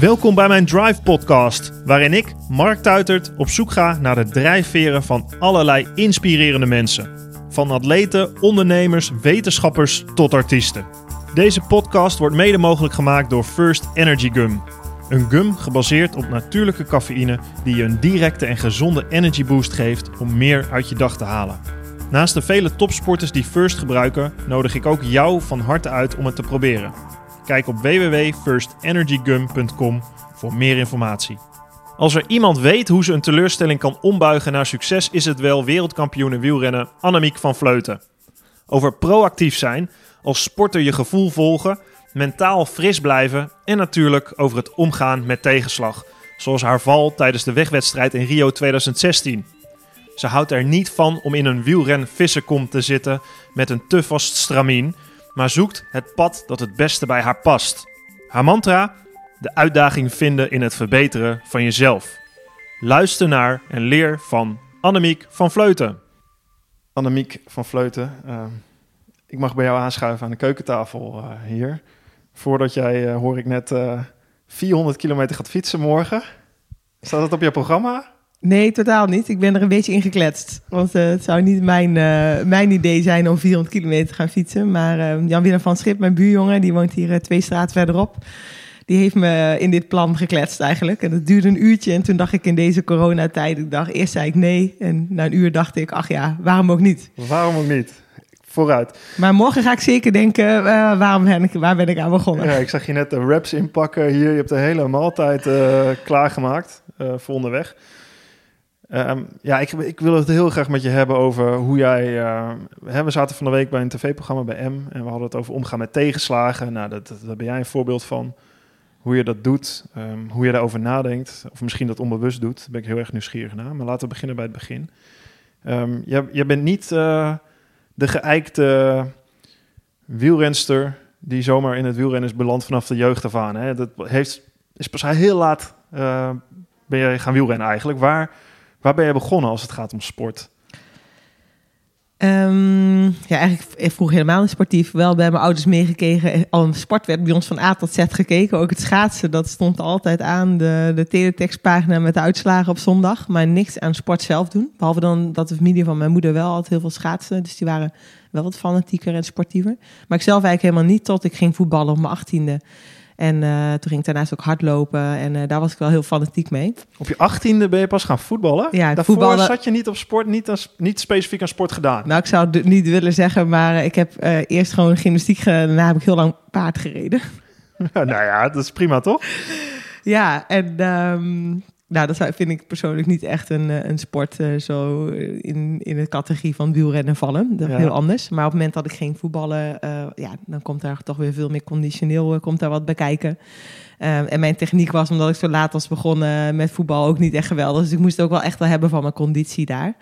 Welkom bij mijn Drive Podcast, waarin ik, Mark Tuitert, op zoek ga naar de drijfveren van allerlei inspirerende mensen. Van atleten, ondernemers, wetenschappers tot artiesten. Deze podcast wordt mede mogelijk gemaakt door First Energy Gum. Een gum gebaseerd op natuurlijke cafeïne die je een directe en gezonde energy boost geeft om meer uit je dag te halen. Naast de vele topsporters die First gebruiken, nodig ik ook jou van harte uit om het te proberen. Kijk op www.firstenergygum.com voor meer informatie. Als er iemand weet hoe ze een teleurstelling kan ombuigen naar succes, is het wel wereldkampioen wielrennen Annemiek van Vleuten. Over proactief zijn, als sporter je gevoel volgen, mentaal fris blijven en natuurlijk over het omgaan met tegenslag, zoals haar val tijdens de wegwedstrijd in Rio 2016. Ze houdt er niet van om in een wielren vissenkom te zitten met een te vast stramien, maar zoekt het pad dat het beste bij haar past. Haar mantra: de uitdaging vinden in het verbeteren van jezelf. Luister naar en leer van Annemiek van Vleuten. Annemiek van Vleuten, uh, ik mag bij jou aanschuiven aan de keukentafel uh, hier. Voordat jij, uh, hoor ik net, 400 kilometer gaat fietsen morgen. Staat dat op jouw programma? Nee, totaal niet. Ik ben er een beetje in gekletst. Want uh, het zou niet mijn, uh, mijn idee zijn om 400 kilometer te gaan fietsen. Maar uh, Jan-Willem van Schip, mijn buurjongen, die woont hier twee straten verderop. Die heeft me in dit plan gekletst eigenlijk. En dat duurde een uurtje. En toen dacht ik in deze coronatijd, ik dacht, eerst zei ik nee. En na een uur dacht ik, ach ja, waarom ook niet? Waarom ook niet? Vooruit. Maar morgen ga ik zeker denken, waarom ben ik, waar ben ik aan begonnen? Ja, ik zag je net de wraps inpakken hier. Je hebt de hele maaltijd klaargemaakt voor onderweg. Um, ja, ik, ik, wil het heel graag met je hebben over hoe jij. Hè, we zaten van de week bij een tv-programma bij M en we hadden het over omgaan met tegenslagen. Nou, dat, dat, daar ben jij een voorbeeld van. Hoe je dat doet, um, hoe je daarover nadenkt, of misschien dat onbewust doet. Daar ben ik heel erg nieuwsgierig naar. Maar laten we beginnen bij het begin. Um, je, je, bent niet uh, de geëikte wielrenster die zomaar in het wielrennen is beland vanaf de jeugd af aan. Hè? Dat heeft, is pas heel laat uh, ben je gaan wielrennen eigenlijk. Waar Waar ben je begonnen als het gaat om sport? Um, ja, eigenlijk vroeg helemaal niet sportief. Wel bij mijn ouders meegekregen. Al een sport werd bij ons van A tot Z gekeken. Ook het schaatsen, dat stond altijd aan. De, de teletextpagina met de uitslagen op zondag. Maar niks aan sport zelf doen. Behalve dan dat de familie van mijn moeder wel altijd heel veel schaatsen. Dus die waren wel wat fanatieker en sportiever. Maar ik zelf eigenlijk helemaal niet tot ik ging voetballen op mijn achttiende. En uh, toen ging ik daarnaast ook hardlopen. En uh, daar was ik wel heel fanatiek mee. Op je achttiende ben je pas gaan voetballen? Ja, Daarvoor voetballen... zat je niet op sport, niet, als, niet specifiek aan sport gedaan? Nou, ik zou het niet willen zeggen, maar ik heb uh, eerst gewoon gymnastiek gedaan. Daarna heb ik heel lang paard gereden. nou ja, dat is prima, toch? ja, en um, nou, dat vind ik persoonlijk niet echt een, een sport uh, zo in, in de categorie van wielrennen vallen. Dat is ja. heel anders. Maar op het moment dat ik ging voetballen, uh, ja, dan komt daar toch weer veel meer conditioneel uh, komt daar wat bij kijken. en mijn techniek was, omdat ik zo laat was begonnen met voetbal, ook niet echt geweldig. Dus ik moest ook wel echt wel hebben van mijn conditie daar.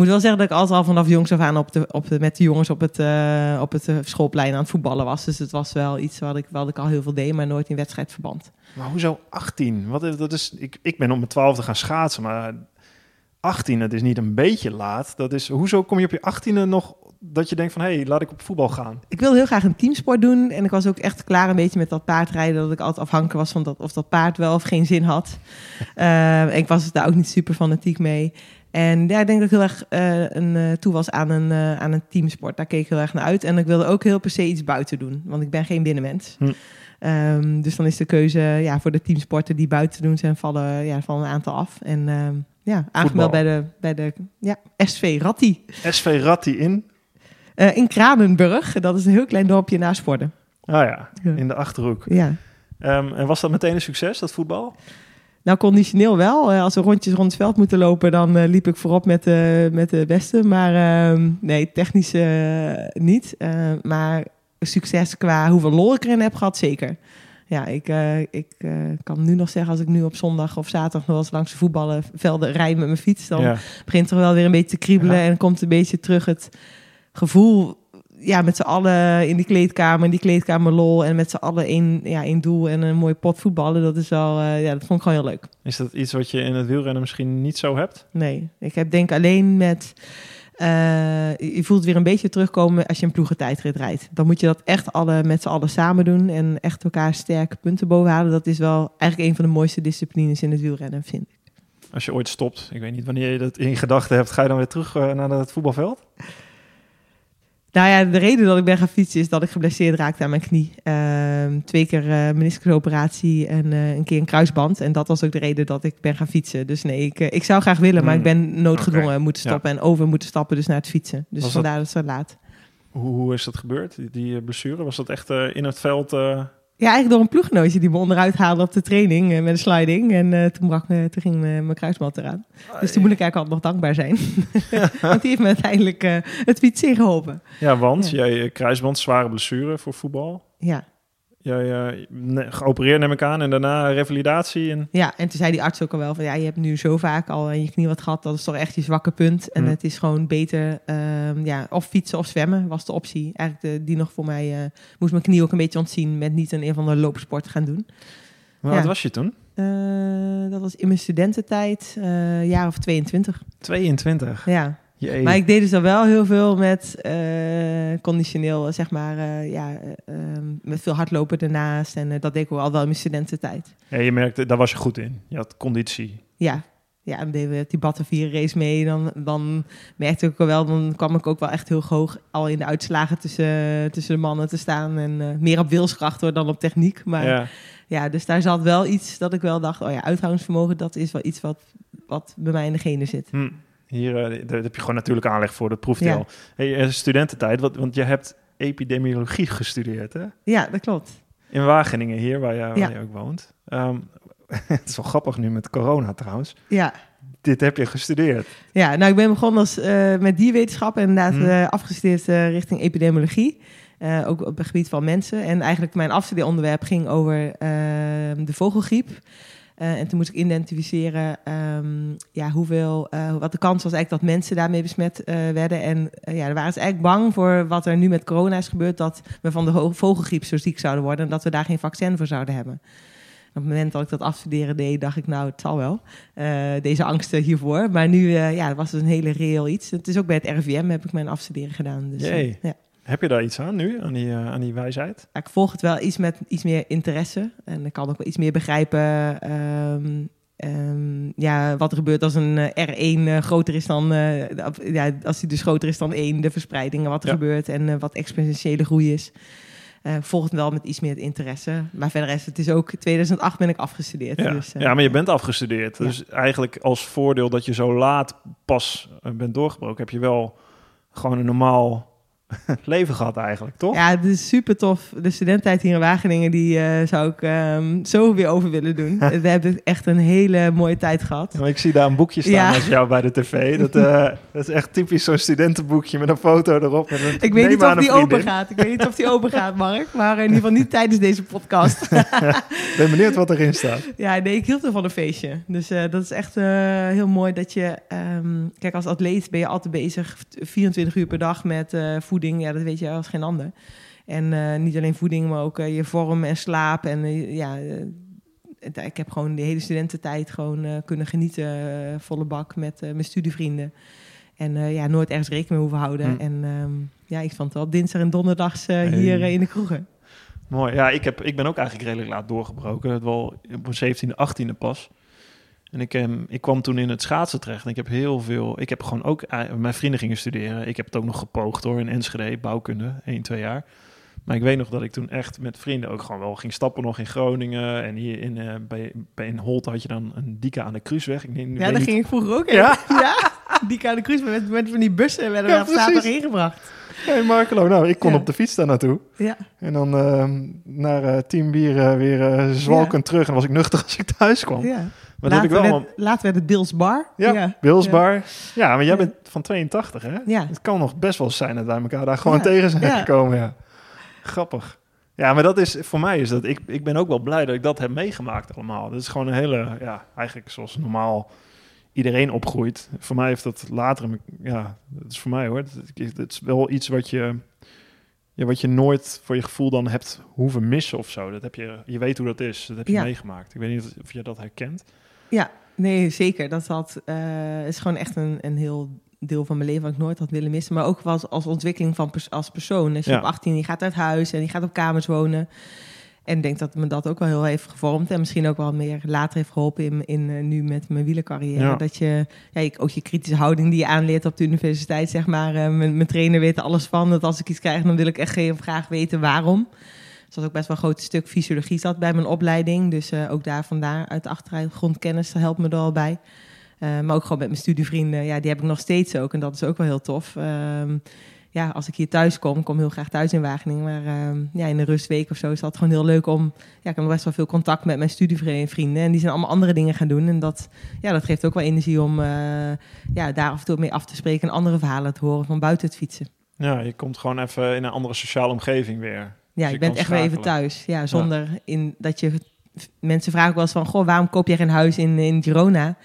Ik moet wel zeggen dat ik altijd al vanaf jongs af aan op de, op de, met de jongens op het, uh, op het schoolplein aan het voetballen was. Dus het was wel iets wat ik, wat ik al heel veel deed, maar nooit in wedstrijdverband. Maar hoezo 18? Wat is, dat is, ik, ik ben op mijn twaalfde gaan schaatsen, maar 18, dat is niet een beetje laat. Dat is, hoezo kom je op je 18e nog dat je denkt van, hé, hey, laat ik op voetbal gaan? Ik wilde heel graag een teamsport doen. En ik was ook echt klaar een beetje met dat paardrijden. Dat ik altijd afhankelijk was van dat, of dat paard wel of geen zin had. uh, en ik was daar ook niet super fanatiek mee. En ja, ik denk dat ik heel erg uh, een, uh, toe was aan een, uh, aan een teamsport. Daar keek ik heel erg naar uit. En ik wilde ook heel per se iets buiten doen. Want ik ben geen binnenmens. Hm. Um, dus dan is de keuze ja, voor de teamsporten die buiten doen zijn, vallen, ja, vallen een aantal af. En um, ja, aangemeld bij de, bij de ja, SV Ratti. SV Ratti in? In Kranenburg. Dat is een heel klein dorpje naast Vorden. Ah ja, in de Achterhoek. Ja. Um, en was dat meteen een succes, dat voetbal? Nou, conditioneel wel. Eh, als we rondjes rond het veld moeten lopen, dan eh, liep ik voorop met, de met de beste. Maar ehm, nee, technisch eh, niet. Eh, maar succes qua hoeveel lol ik erin heb gehad, zeker. Ja, ik, eh, ik eh, kan nu nog zeggen, als ik nu op zondag of zaterdag nog eens langs de voetballenvelden rij met mijn fiets, dan Ja. begint toch wel weer een beetje te kriebelen. Ja. En komt een beetje terug het gevoel, ja, met z'n allen in die kleedkamer, in die kleedkamer lol. En met z'n allen één, ja, één doel en een mooi pot voetballen. Dat is wel, eh, ja, dat vond ik gewoon heel leuk. Is dat iets wat je in het wielrennen misschien niet zo hebt? Nee, ik heb denk alleen met. eh, je voelt weer een beetje terugkomen als je een ploegentijdrit rijdt. Dan moet je dat echt alle, met z'n allen samen doen en echt elkaar sterke punten bovenhalen. Dat is wel eigenlijk een van de mooiste disciplines in het wielrennen, vind ik. Als je ooit stopt, ik weet niet wanneer je dat in gedachten hebt, ga je dan weer terug eh, naar het voetbalveld? Nou ja, de reden dat ik ben gaan fietsen is dat ik geblesseerd raakte aan mijn knie. Ehm, twee keer eh meniscusoperatie en eh, een keer een kruisband. En dat was ook de reden dat ik ben gaan fietsen. Dus nee, ik, eh, ik zou graag willen, maar ik ben noodgedwongen moeten ja. stoppen en over moeten stappen dus naar het fietsen. Dus Was vandaar dat het zo laat. Hoe, hoe is dat gebeurd, die, die blessure? Was dat echt in het veld? Ja, eigenlijk door een ploeggenootje die me onderuit haalde op de training eh, met een sliding. En eh, toen, brak me, toen ging me- mijn kruisband eraan. Dus toen moet ik eigenlijk altijd nog dankbaar zijn. Want die heeft me uiteindelijk eh, het fietsen ingeholpen. Ja, want Ja. jij kruisband, zware blessure voor voetbal. Ja. Eh, ne- geopereerd neem ik aan en daarna revalidatie. En... ja, en toen zei die arts ook al wel van... ja, je hebt nu zo vaak al aan je knie wat gehad. Dat is toch echt je zwakke punt. En Hm. het is gewoon beter... ehm, ja, of fietsen of zwemmen was de optie. Eigenlijk de, die nog voor mij... eh, moest mijn knie ook een beetje ontzien... met niet een een van de loopsport gaan doen. Ja. oud was je toen? Eh, dat was in mijn studententijd, eh jaar of 22. 22. Ja. Jee. Maar ik deed dus al wel heel veel met eh, conditioneel, zeg maar, eh, ja, eh, ehm, met veel hardlopen ernaast. En eh, dat deed ik al wel in mijn studententijd. Ja, je merkte, daar was je goed in. Je had conditie. Ja, ja en deden we die Battenvier race mee. Dan, dan merkte ik ook wel, dan kwam ik ook wel echt heel hoog al in de uitslagen tussen, tussen de mannen te staan. En meer op wilskracht hoor, dan op techniek. Maar ja. ja. dus daar zat wel iets dat ik wel dacht, oh ja, uithoudingsvermogen, dat is wel iets wat, wat bij mij in de genen zit. Hm. Hier eh, daar heb je gewoon natuurlijk aanleg voor. Dat proeft Ja. Hey, eh, studententijd, want je hebt epidemiologie gestudeerd, hè? Ja, dat klopt. In Wageningen, hier waar je, waar Ja. je ook woont. Ehm, het is wel grappig nu met corona trouwens. Ja, Dit heb je gestudeerd. Ja, nou, ik ben begonnen als, eh, met dierwetenschappen, inderdaad Hmm. afgestudeerd richting epidemiologie. Ook op het gebied van mensen. En eigenlijk mijn afstudeeronderwerp ging over eh, de vogelgriep. Eh, en toen moest ik identificeren ehm, ja, hoeveel, eh, wat de kans was eigenlijk dat mensen daarmee besmet eh, werden. En ja, daar waren ze eigenlijk bang voor wat er nu met corona is gebeurd. Dat we van de vogelgriep zo ziek zouden worden en dat we daar geen vaccin voor zouden hebben. En op het moment dat ik dat afstuderen deed, dacht ik, nou, het zal wel. Deze angsten hiervoor. Maar nu ja, was het een hele reëel iets. Het is ook bij het RIVM heb ik mijn afstuderen gedaan. Dus, ja. Heb je daar iets aan nu, aan die, eh, aan die wijsheid? Ja, ik volg het wel iets met iets meer interesse. En ik kan ook wel iets meer begrijpen ehm, ehm, ja, wat er gebeurt als een eh, R1 eh, groter is dan... de- ja, als die dus groter is dan 1, de verspreiding en wat er Ja. gebeurt. En wat exponentiële groei is. Eh, ik volg het wel met iets meer interesse. Maar verder is het is ook... 2008 ben ik afgestudeerd. Ja. Dus, ja, maar je bent afgestudeerd. Ja. Dus eigenlijk als voordeel dat je zo laat pas bent doorgebroken, heb je wel gewoon een normaal leven gehad eigenlijk, toch? Ja, het is super tof. De studententijd hier in Wageningen, die eh, zou ik ehm, zo weer over willen doen. We hebben echt een hele mooie tijd gehad. Ja, ik zie daar een boekje staan Ja. als jou bij de tv. Dat, eh, dat is echt typisch zo'n studentenboekje met een foto erop. Met een, Ik weet niet of die open gaat. Ik weet niet of die open gaat, Mark. Maar in ieder geval niet tijdens deze podcast. Ik ben benieuwd wat erin staat. ja, nee, ik hield er van een feestje. Dus eh, dat is echt heel mooi dat je... ehm, kijk, als atleet ben je altijd bezig 24 uur per dag met eh, voeding. Ja, dat weet je als geen ander. En eh, niet alleen voeding, maar ook eh, je vorm en slaap. En eh, ja, ik heb gewoon de hele studententijd gewoon kunnen genieten. volle bak met mijn studievrienden. En ja, nooit ergens rekening mee hoeven houden. Hm. En ehm, ja, ik vond het wel dinsdag en donderdags Hey. hier in de kroegen. Mooi. Ja, ik, heb, ik ben ook eigenlijk redelijk laat doorgebroken. Het wel op mijn 17e, 18e pas. En ik, em, ik kwam toen in het schaatsen terecht. En ik heb heel veel... Ik heb gewoon ook... eh, Mijn vrienden gingen studeren. Ik heb het ook nog gepoogd hoor, in Enschede, bouwkunde, 1, 2 jaar. Maar ik weet nog dat ik toen echt met vrienden ook gewoon wel ging stappen nog in Groningen. En hier in, eh, bij, bij in Holt had je dan een dieke aan de Kruisweg. Ik, weet Ja, daar ging ik vroeger ook in. Ja? ja? Die koude cruise met, met van die bussen werden we Ja, op zaterdag precies. ingebracht. Hey Markelo, nou, ik kon Ja. op de fiets daar naartoe. Ja. En dan ehm naar eh tien bier eh, weer zwalkend terug. En dan was ik nuchter als ik thuis kwam. ja. Maar dat heb ik wel... werd, later werd het Bills Bar. Ja. Ja. ja, maar jij bent van 82, hè? Ja. Het kan nog best wel zijn dat wij elkaar daar gewoon tegen zijn gekomen, ja. Grappig. Ja, maar dat is, voor mij is dat, ik, ik ben ook wel blij dat ik dat heb meegemaakt allemaal. Dat is gewoon een hele, ja, eigenlijk zoals normaal iedereen opgroeit. Voor mij heeft dat later, ja, dat is voor mij hoor. Het, het is wel iets wat je, ja, wat je nooit voor je gevoel dan hebt hoeven missen of zo. Dat heb je, je weet hoe dat is, dat heb je Ja. meegemaakt. Ik weet niet of je dat herkent. Ja, nee, zeker. Dat had, eh, is gewoon echt een, een heel deel van mijn leven wat ik nooit had willen missen. Maar ook wel als, als ontwikkeling van pers- als persoon. Als je Ja. op 18 je gaat uit huis en je gaat op kamers wonen. En ik denk dat me dat ook wel heel heeft gevormd. En misschien ook wel meer later heeft geholpen in, in eh, nu met mijn wielercarrière. Ja. Dat je, ja, je- ook je kritische houding die je aanleert op de universiteit, zeg maar. Eh, mijn, mijn trainer weet er alles van. Dat als ik iets krijg, dan wil ik echt heel graag weten waarom. Is ook best wel een groot stuk fysiologie zat bij mijn opleiding. Dus eh, ook daar vandaar uit de achtergrondkennis helpt me er al bij. Eh, maar ook gewoon met mijn studievrienden. Ja, die heb ik nog steeds ook. En dat is ook wel heel tof. Ehm, ja, als ik hier thuis kom, kom heel graag thuis in Wageningen. Maar ehm, ja, in een rustweek of zo is dat gewoon heel leuk om... Ja, ik heb best wel veel contact met mijn studievrienden. En die zijn allemaal andere dingen gaan doen. En dat, ja, dat geeft ook wel energie om eh, ja, daar af en toe mee af te spreken... en andere verhalen te horen van buiten het fietsen. Ja, je komt gewoon even in een andere sociale omgeving weer. Ja, Dus je je bent echt weer even thuis. Ja, zonder in dat je... Mensen vragen wel eens van... Goh, waarom koop jij geen huis in, in Girona?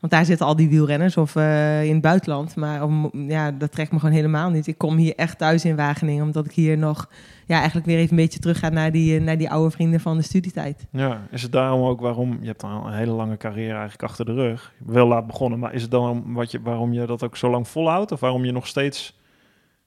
Want daar zitten al die wielrenners of eh, in het buitenland. Maar om, ja, dat trekt me gewoon helemaal niet. Ik kom hier echt thuis in Wageningen. Omdat ik hier nog... Ja, eigenlijk weer even een beetje terug ga naar die, eh, naar die oude vrienden van de studietijd. Ja, is het daarom ook waarom, je hebt al een hele lange carrière eigenlijk achter de rug, wel laat begonnen, maar is het dan wat je, waarom je dat ook zo lang volhoudt? Of waarom je nog steeds,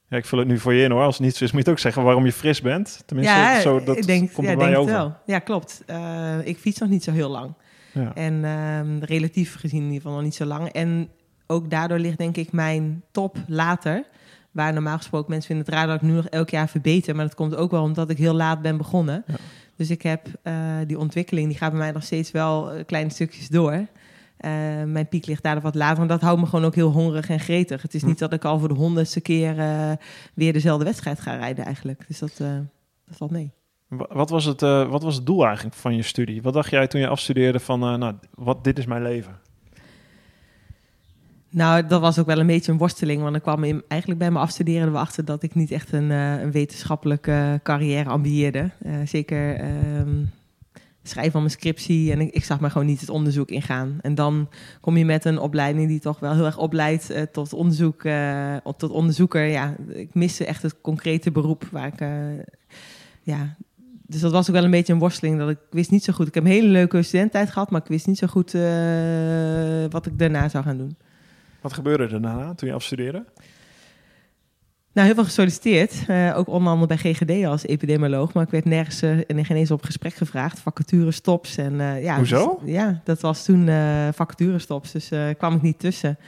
ja, ik vul het nu voor je in hoor, als het niet zo is, moet je het ook zeggen waarom je fris bent. Tenminste, ja, zo, dat ik denk, komt ja, bij denk over. wel. Ja, klopt. Eh, ik fiets nog niet zo heel lang. Ja. En ehm, relatief gezien in ieder geval nog niet zo lang. En ook daardoor ligt denk ik mijn top later. Waar normaal gesproken mensen vinden het raar dat ik nu nog elk jaar verbeter. Maar dat komt ook wel omdat ik heel laat ben begonnen. Ja. Dus ik heb eh, die ontwikkeling, die gaat bij mij nog steeds wel eh, kleine stukjes door. Eh, mijn piek ligt daardoor wat later. En dat houdt me gewoon ook heel hongerig en gretig. Het is Hm. niet dat ik al voor de honderdste keer eh, weer dezelfde wedstrijd ga rijden eigenlijk. Dus dat, eh, dat valt mee. Wa- Wat was, het, wat was het doel eigenlijk van je studie? Wat dacht jij toen je afstudeerde van, nou, wat, dit is mijn leven? Nou, dat was ook wel een beetje een worsteling. Want ik kwam in, eigenlijk bij mijn afstuderen erachter dat ik niet echt een, een wetenschappelijke carrière ambieerde. Zeker ehm, schrijven van mijn scriptie. En ik, ik zag maar gewoon niet het onderzoek ingaan. En dan kom je met een opleiding die toch wel heel erg opleidt eh, tot, onderzoek, eh, tot onderzoeker. Ja, ik miste echt het concrete beroep waar ik... eh, ja, dus dat was ook wel een beetje een worsteling. Dat ik, wist niet zo goed. Ik heb een hele leuke studententijd gehad, maar ik wist niet zo goed wat ik daarna zou gaan doen. Wat gebeurde er daarna toen je afstudeerde? Nou, heel veel gesolliciteerd. Eh, ook onder andere bij GGD als epidemioloog. Maar ik werd nergens eh, en geen eens op gesprek gevraagd. Vacature stops. En, eh, ja, Hoezo? dus- ja, dat was toen eh vacature stops. Dus kwam ik niet tussen.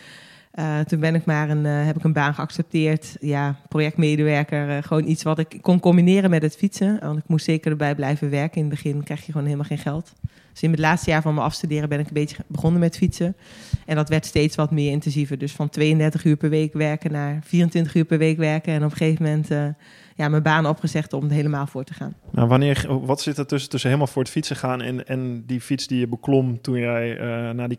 Eh, toen ben ik maar een, eh, heb ik een baan geaccepteerd. Ja, projectmedewerker. eh, gewoon iets wat ik kon combineren met het fietsen. Want ik moest zeker erbij blijven werken. In het begin krijg je gewoon helemaal geen geld. Dus in het laatste jaar van mijn afstuderen ben ik een beetje begonnen met fietsen. En dat werd steeds wat meer intensiever. Dus van 32 uur per week werken naar 24 uur per week werken. En op een gegeven moment ja, mijn baan opgezegd om er helemaal voor te gaan. Nou, wanneer, wat zit er tussen, tussen helemaal voor het fietsen gaan en, en die fiets die je beklom toen jij eh na die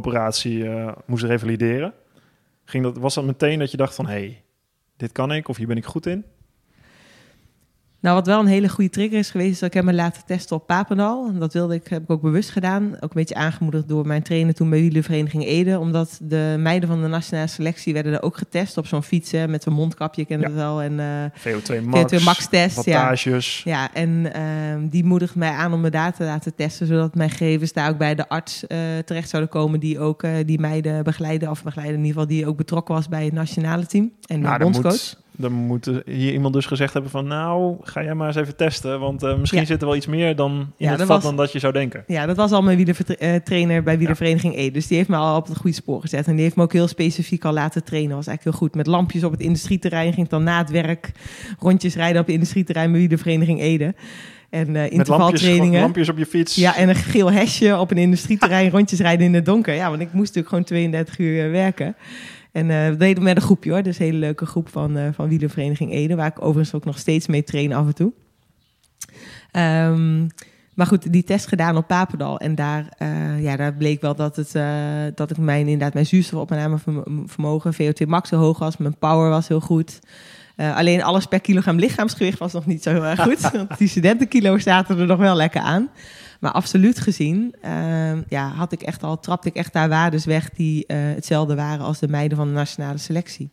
kruisbandoperatie eh, moest revalideren? Ging dat, was dat meteen dat je dacht van, hé, hey, dit kan ik of hier ben ik goed in? Nou, wat wel een hele goede trigger is geweest, is dat ik heb me laten testen op Papendal. En dat wilde ik, heb ik ook bewust gedaan. Ook een beetje aangemoedigd door mijn trainer toen bij wielervereniging Ede. Omdat de meiden van de nationale selectie werden er ook getest op zo'n fietsen met zo'n mondkapje, ik ken Ja. het wel. En eh VO2 max, VO2 max test, ja. wattages. Ja, en ehm, die moedigt mij aan om me daar te laten testen, zodat mijn gegevens daar ook bij de arts eh, terecht zouden komen, die ook eh, die meiden begeleiden, of begeleiden in ieder geval, die ook betrokken was bij het nationale team en de Nou, bondscoach. Dan moet hier iemand dus gezegd hebben van... nou, ga jij maar eens even testen... want eh, misschien Ja. zit er wel iets meer dan in Ja, het vat was- dan dat je zou denken. Ja, dat was al mijn wielertrainer bij wielervereniging E. Dus die heeft me al op het goede spoor gezet. En die heeft me ook heel specifiek al laten trainen. was eigenlijk heel goed. Met lampjes op het industrieterrein ging ik dan na het werk rondjes rijden op het industrieterrein bij wielervereniging Ede. En eh Met lampjes, intervaltrainingen. lampjes op je fiets. Ja, en een geel hesje op een industrieterrein rondjes rijden in het donker. Ja, want ik moest natuurlijk gewoon 32 uur eh, werken. En eh dat deden met een groepje hoor. Dus een hele leuke groep van, eh van wielervereniging Ede. Waar ik overigens ook nog steeds mee train af en toe. Ehm, Maar goed, die test gedaan op Papendal. En daar, eh, ja, daar bleek wel dat, het, uh, dat ik mijn, inderdaad mijn zuurstofopname vermogen, VO2 max zo hoog was. Mijn power was heel goed. Uh, alleen alles per kilogram lichaamsgewicht was nog niet zo heel erg goed. want die studentenkilo zaten er nog wel lekker aan. Maar absoluut gezien ehm, ja, had ik echt al, trapte ik echt daar waardes weg die hetzelfde waren als de meiden van de nationale selectie.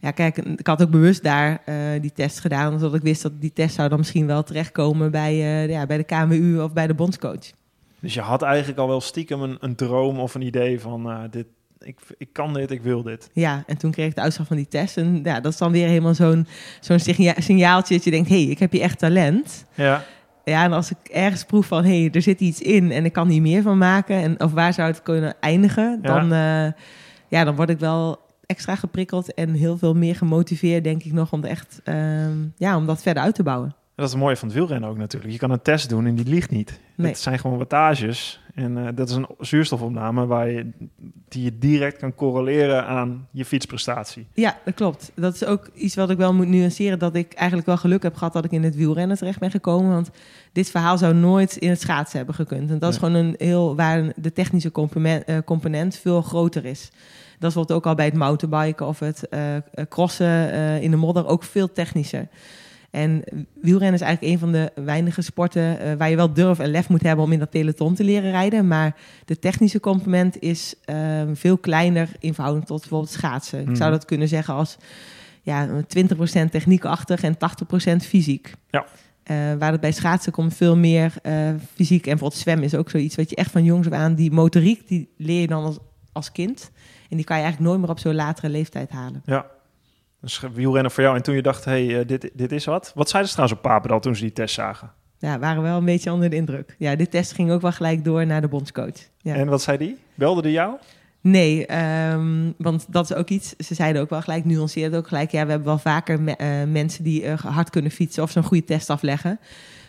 Ja, kijk, ik had ook bewust daar uh, die test gedaan, omdat ik wist dat die test zou dan misschien wel terechtkomen bij, uh, ja, bij de KMU of bij de bondscoach. Dus je had eigenlijk al wel stiekem een, een droom of een idee van dit, ik, ik kan dit, ik wil dit. Ja, en toen kreeg ik de uitslag van die test. En ja, dat is dan weer helemaal zo'n zo'n signaaltje dat je denkt, hé, hey, ik heb hier echt talent. Ja. Ja, en als ik ergens proef van, hé, hey, er zit iets in en ik kan hier meer van maken. En, of waar zou het kunnen eindigen, dan, ja. ja, dan word ik wel extra geprikkeld en heel veel meer gemotiveerd, denk ik nog, om, echt, uh, ja, om dat verder uit te bouwen. Dat is het mooie van het wielrennen ook natuurlijk. Je kan een test doen en die liegt niet. Nee. Het zijn gewoon wattages. En uh, dat is een zuurstofopname waar je, die je direct kan correleren aan je fietsprestatie. Ja, dat klopt. Dat is ook iets wat ik wel moet nuanceren. Dat ik eigenlijk wel geluk heb gehad dat ik in het wielrennen terecht ben gekomen. Want dit verhaal zou nooit in het schaatsen hebben gekund. En dat is gewoon een heel waar de technische component, uh, component veel groter is. Dat wordt ook al bij het mountainbiken of het uh, crossen in de modder ook veel technischer. En wielrennen is eigenlijk een van de weinige sporten uh, waar je wel durf en lef moet hebben om in dat peloton te leren rijden. Maar de technische component is veel kleiner in verhouding tot bijvoorbeeld schaatsen. Mm. Ik zou dat kunnen zeggen als ja, 20% techniekachtig en 80% fysiek. Ja. Uh, waar het bij schaatsen komt veel meer uh, fysiek. En bijvoorbeeld zwemmen is ook zoiets wat je echt van jongs aan... die motoriek, die leer je dan als, als kind. En die kan je eigenlijk nooit meer op zo'n latere leeftijd halen. Ja, dus wielrennen voor jou. En toen je dacht, hé, hey, uh, dit, dit is wat. Wat zeiden ze trouwens op Papendal toen ze die test zagen? Ja, waren wel een beetje onder de indruk. Ja, dit test ging ook wel gelijk door naar de bondscoach. Ja. En wat zei die? Belde die jou? Nee, um, want dat is ook iets. Ze zeiden ook wel gelijk, nuanceerden ook gelijk. Ja, we hebben wel vaker me, uh, mensen die uh, hard kunnen fietsen of zo'n goede test afleggen.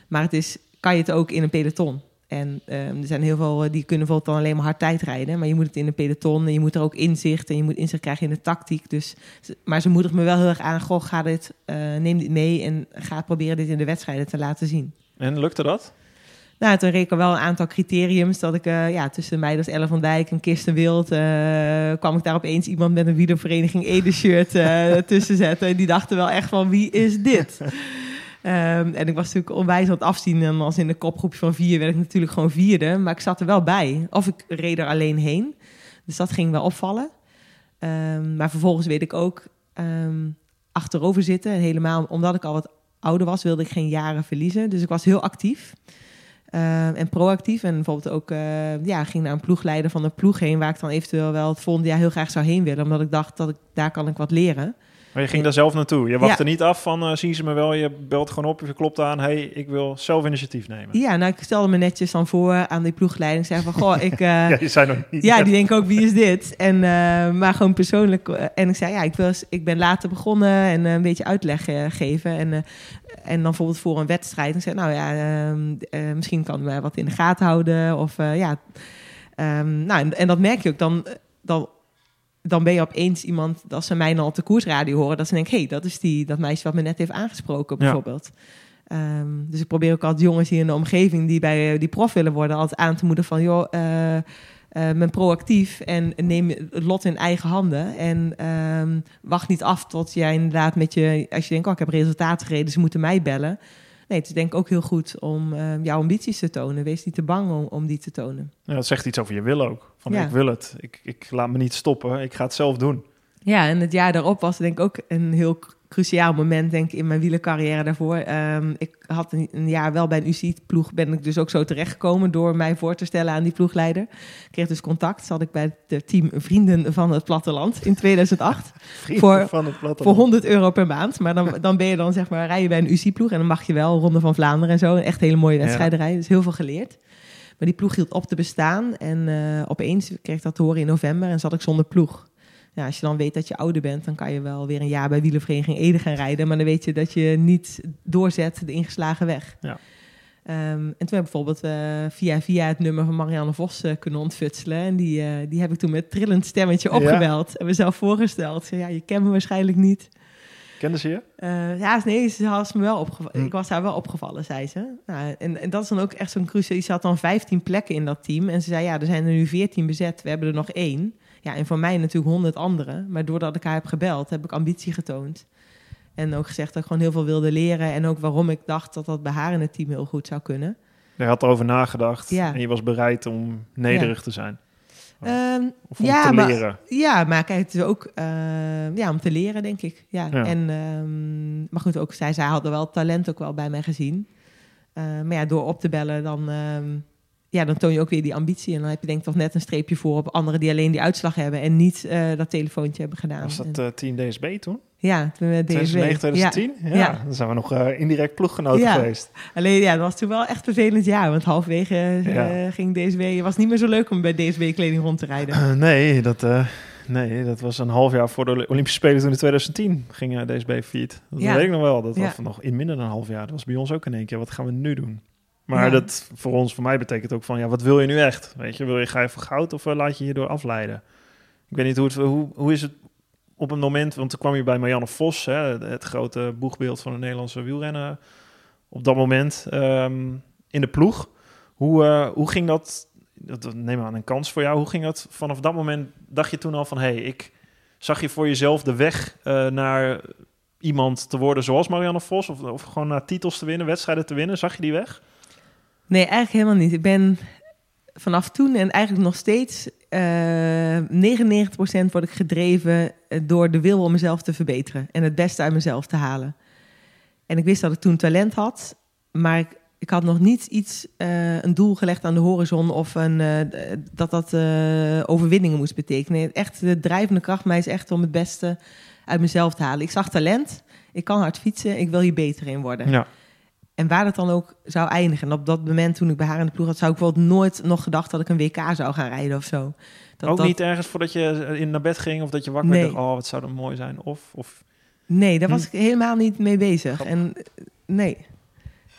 Maar het is, kan je het ook in een peloton? En um, er zijn heel veel die kunnen bijvoorbeeld dan alleen maar hard tijd rijden. Maar je moet het in een peloton en je moet er ook inzicht en je moet inzicht krijgen in de tactiek. Dus, maar ze moedigt me wel heel erg aan. Goh, ga dit, uh, neem dit mee en ga proberen dit in de wedstrijden te laten zien. En lukte dat? Nou, toen reed ik wel een aantal criteriums. Dat ik uh, ja, tussen mij, dus Elle van Dijk en Kirsten Wild... Uh, kwam ik daar opeens iemand met een wielervereniging Ede-shirt uh, tussen zetten. En die dachten wel echt van, wie is dit? Um, en ik was natuurlijk onwijs aan het afzien. En als in de kopgroepje van vier werd ik natuurlijk gewoon vierde. Maar ik zat er wel bij. Of ik reed er alleen heen. Dus dat ging wel opvallen. Um, maar vervolgens weet ik ook um, achterover zitten. En helemaal omdat ik al wat ouder was, wilde ik geen jaren verliezen. Dus ik was heel actief. En proactief. En bijvoorbeeld ook uh, ja, ging naar een ploegleider van de ploeg heen... waar ik dan eventueel wel het volgende jaar heel graag zou heen willen. Omdat ik dacht, dat ik, daar kan ik wat leren. Maar je ging daar zelf naartoe. Je wachtte niet af van, uh, zien ze me wel? Je belt gewoon op, je klopt aan. hey, ik wil zelf initiatief nemen. Ja, nou, ik stelde me netjes dan voor aan die ploegleiding. Zei van, goh, ik... ja, je zei nog niet. Ja, die denken ook, wie is dit? En, maar gewoon persoonlijk. en ik zei, ja, ik, wil, ik ben later begonnen en een beetje uitleg geven. En, en dan bijvoorbeeld voor een wedstrijd. En zei, nou ja, uh, misschien kan we wat in de gaten houden. Of ja... Um, nou, en, en, dat merk je ook dan... dan dan ben je opeens iemand, als ze mij dan op de koersradio horen, dat ze denken, hé, hey, dat is die, dat meisje wat me net heeft aangesproken, bijvoorbeeld. Ja. Um, dus ik probeer ook altijd jongens hier in de omgeving die bij die prof willen worden, altijd aan te moedigen van, joh, uh, uh, ben proactief en neem het lot in eigen handen. En um, wacht niet af tot jij inderdaad met je, als je denkt, oh, ik heb resultaten gereden, ze moeten mij bellen. Nee, het is denk ik ook heel goed om uh, jouw ambities te tonen. Wees niet te bang om, om die te tonen. Ja, dat zegt iets over je wil ook. Van ja. ik wil het. Ik, ik laat me niet stoppen. Ik ga het zelf doen. Ja, en het jaar daarop was denk ik ook een heel cruciaal moment denk ik in mijn wielercarrière daarvoor. Um, ik had een, een, jaar wel bij een UCI-ploeg, ben ik dus ook zo terechtgekomen door mij voor te stellen aan die ploegleider. Ik kreeg dus contact, zat ik bij het team Vrienden van het Platteland in 2008. voor, van het platteland. voor 100 euro per maand. Maar dan, dan ben je dan zeg maar, rij je bij een UCI-ploeg en dan mag je wel Ronde van Vlaanderen en zo. Echt hele mooie wedstrijden rijden, dus heel veel geleerd. Maar die ploeg hield op te bestaan en uh, opeens kreeg ik dat te horen in november en zat ik zonder ploeg ja, als je dan weet dat je ouder bent, dan kan je wel weer een jaar bij wielervereniging Ede gaan rijden. Maar dan weet je dat je niet doorzet de ingeslagen weg. Ja. Um, en toen heb ik bijvoorbeeld uh, via, via het nummer van Marianne Vos uh, kunnen ontfutselen. En die, uh, die heb ik toen met trillend stemmetje opgebeld. Ja. En mezelf voorgesteld. Zei, ja, je kent me waarschijnlijk niet. Kende ze je? Ja, nee, ze had me wel opgevallen. Hm. Ik was daar wel opgevallen, zei ze. Nou, en, en dat is dan ook echt zo'n cruciaal. Ze had dan 15 plekken in dat team. En ze zei, ja, er zijn er nu 14 bezet. We hebben er nog één. Ja, en voor mij natuurlijk 100 anderen. Maar doordat ik haar heb gebeld, heb ik ambitie getoond. En ook gezegd dat ik gewoon heel veel wilde leren. En ook waarom ik dacht dat dat bij haar in het team heel goed zou kunnen. Je had erover nagedacht Ja. en je was bereid om nederig te zijn. Ehm, Of om Ja, te maar- leren. ja, maar kijk, het is ook eh, ja, om te leren, denk ik. Ja. Ja. En, ehm, maar goed, ook zij, zij hadden wel talent ook wel bij mij gezien. Maar ja, door op te bellen, dan, ehm, ja, dan toon je ook weer die ambitie. En dan heb je denk ik toch net een streepje voor op anderen die alleen die uitslag hebben en niet eh, dat telefoontje hebben gedaan. Was dat eh, team DSB toen? ja, toen we DSW. 2009, 2010? Ja. Ja. Dan zijn we nog eh, indirect ploeggenoten Ja. geweest. Alleen ja, dat was toen wel echt vervelend jaar. Want halverwege Ja. ging DSW. Het was niet meer zo leuk om bij DSW-kleding rond te rijden. Nee, dat, nee, dat was een half jaar voor de Olympische Spelen toen in 2010 ging DSB failliet. Dat weet ik nog wel. Dat was nog in minder dan een half jaar. Dat was bij ons ook in één keer. Wat gaan we nu doen? Maar Ja. dat voor ons, voor mij betekent ook van, ja, wat wil je nu echt? Weet je, wil je, ga je voor goud of eh, laat je hierdoor afleiden? Ik weet niet hoe het, hoe, hoe is het op een moment, want toen kwam je bij Marianne Vos, hè, het grote boegbeeld van de Nederlandse wielrennen, op dat moment ehm, in de ploeg. Hoe, eh, hoe ging dat, dat dat- neem aan een kans voor jou, hoe ging dat vanaf dat moment, dacht je toen al van, hé, hey, ik zag je voor jezelf de weg eh, naar iemand te worden zoals Marianne Vos, of, of gewoon naar titels te winnen, wedstrijden te winnen, zag je die weg? Nee, eigenlijk helemaal niet. Ik ben vanaf toen en eigenlijk nog steeds... eh 99% word ik gedreven eh, door de wil om mezelf te verbeteren. En het beste uit mezelf te halen. En ik wist dat ik toen talent had. Maar ik, ik had nog niet iets, eh, een doel gelegd aan de horizon... of een, dat dat overwinningen moest betekenen. Echt, de drijvende kracht mij is echt om het beste uit mezelf te halen. Ik zag talent, ik kan hard fietsen, ik wil hier beter in worden. Ja. En waar het dan ook zou eindigen. En op dat moment toen ik bij haar in de ploeg had, zou ik bijvoorbeeld nooit nog gedacht dat ik een WK zou gaan rijden of zo. Dat, ook dat- niet ergens voordat je in naar bed ging of dat je wakker Nee. werd, oh, wat zou dat mooi zijn? Of, of Nee, daar was Hm. ik helemaal niet mee bezig. Grappig. En eh, nee.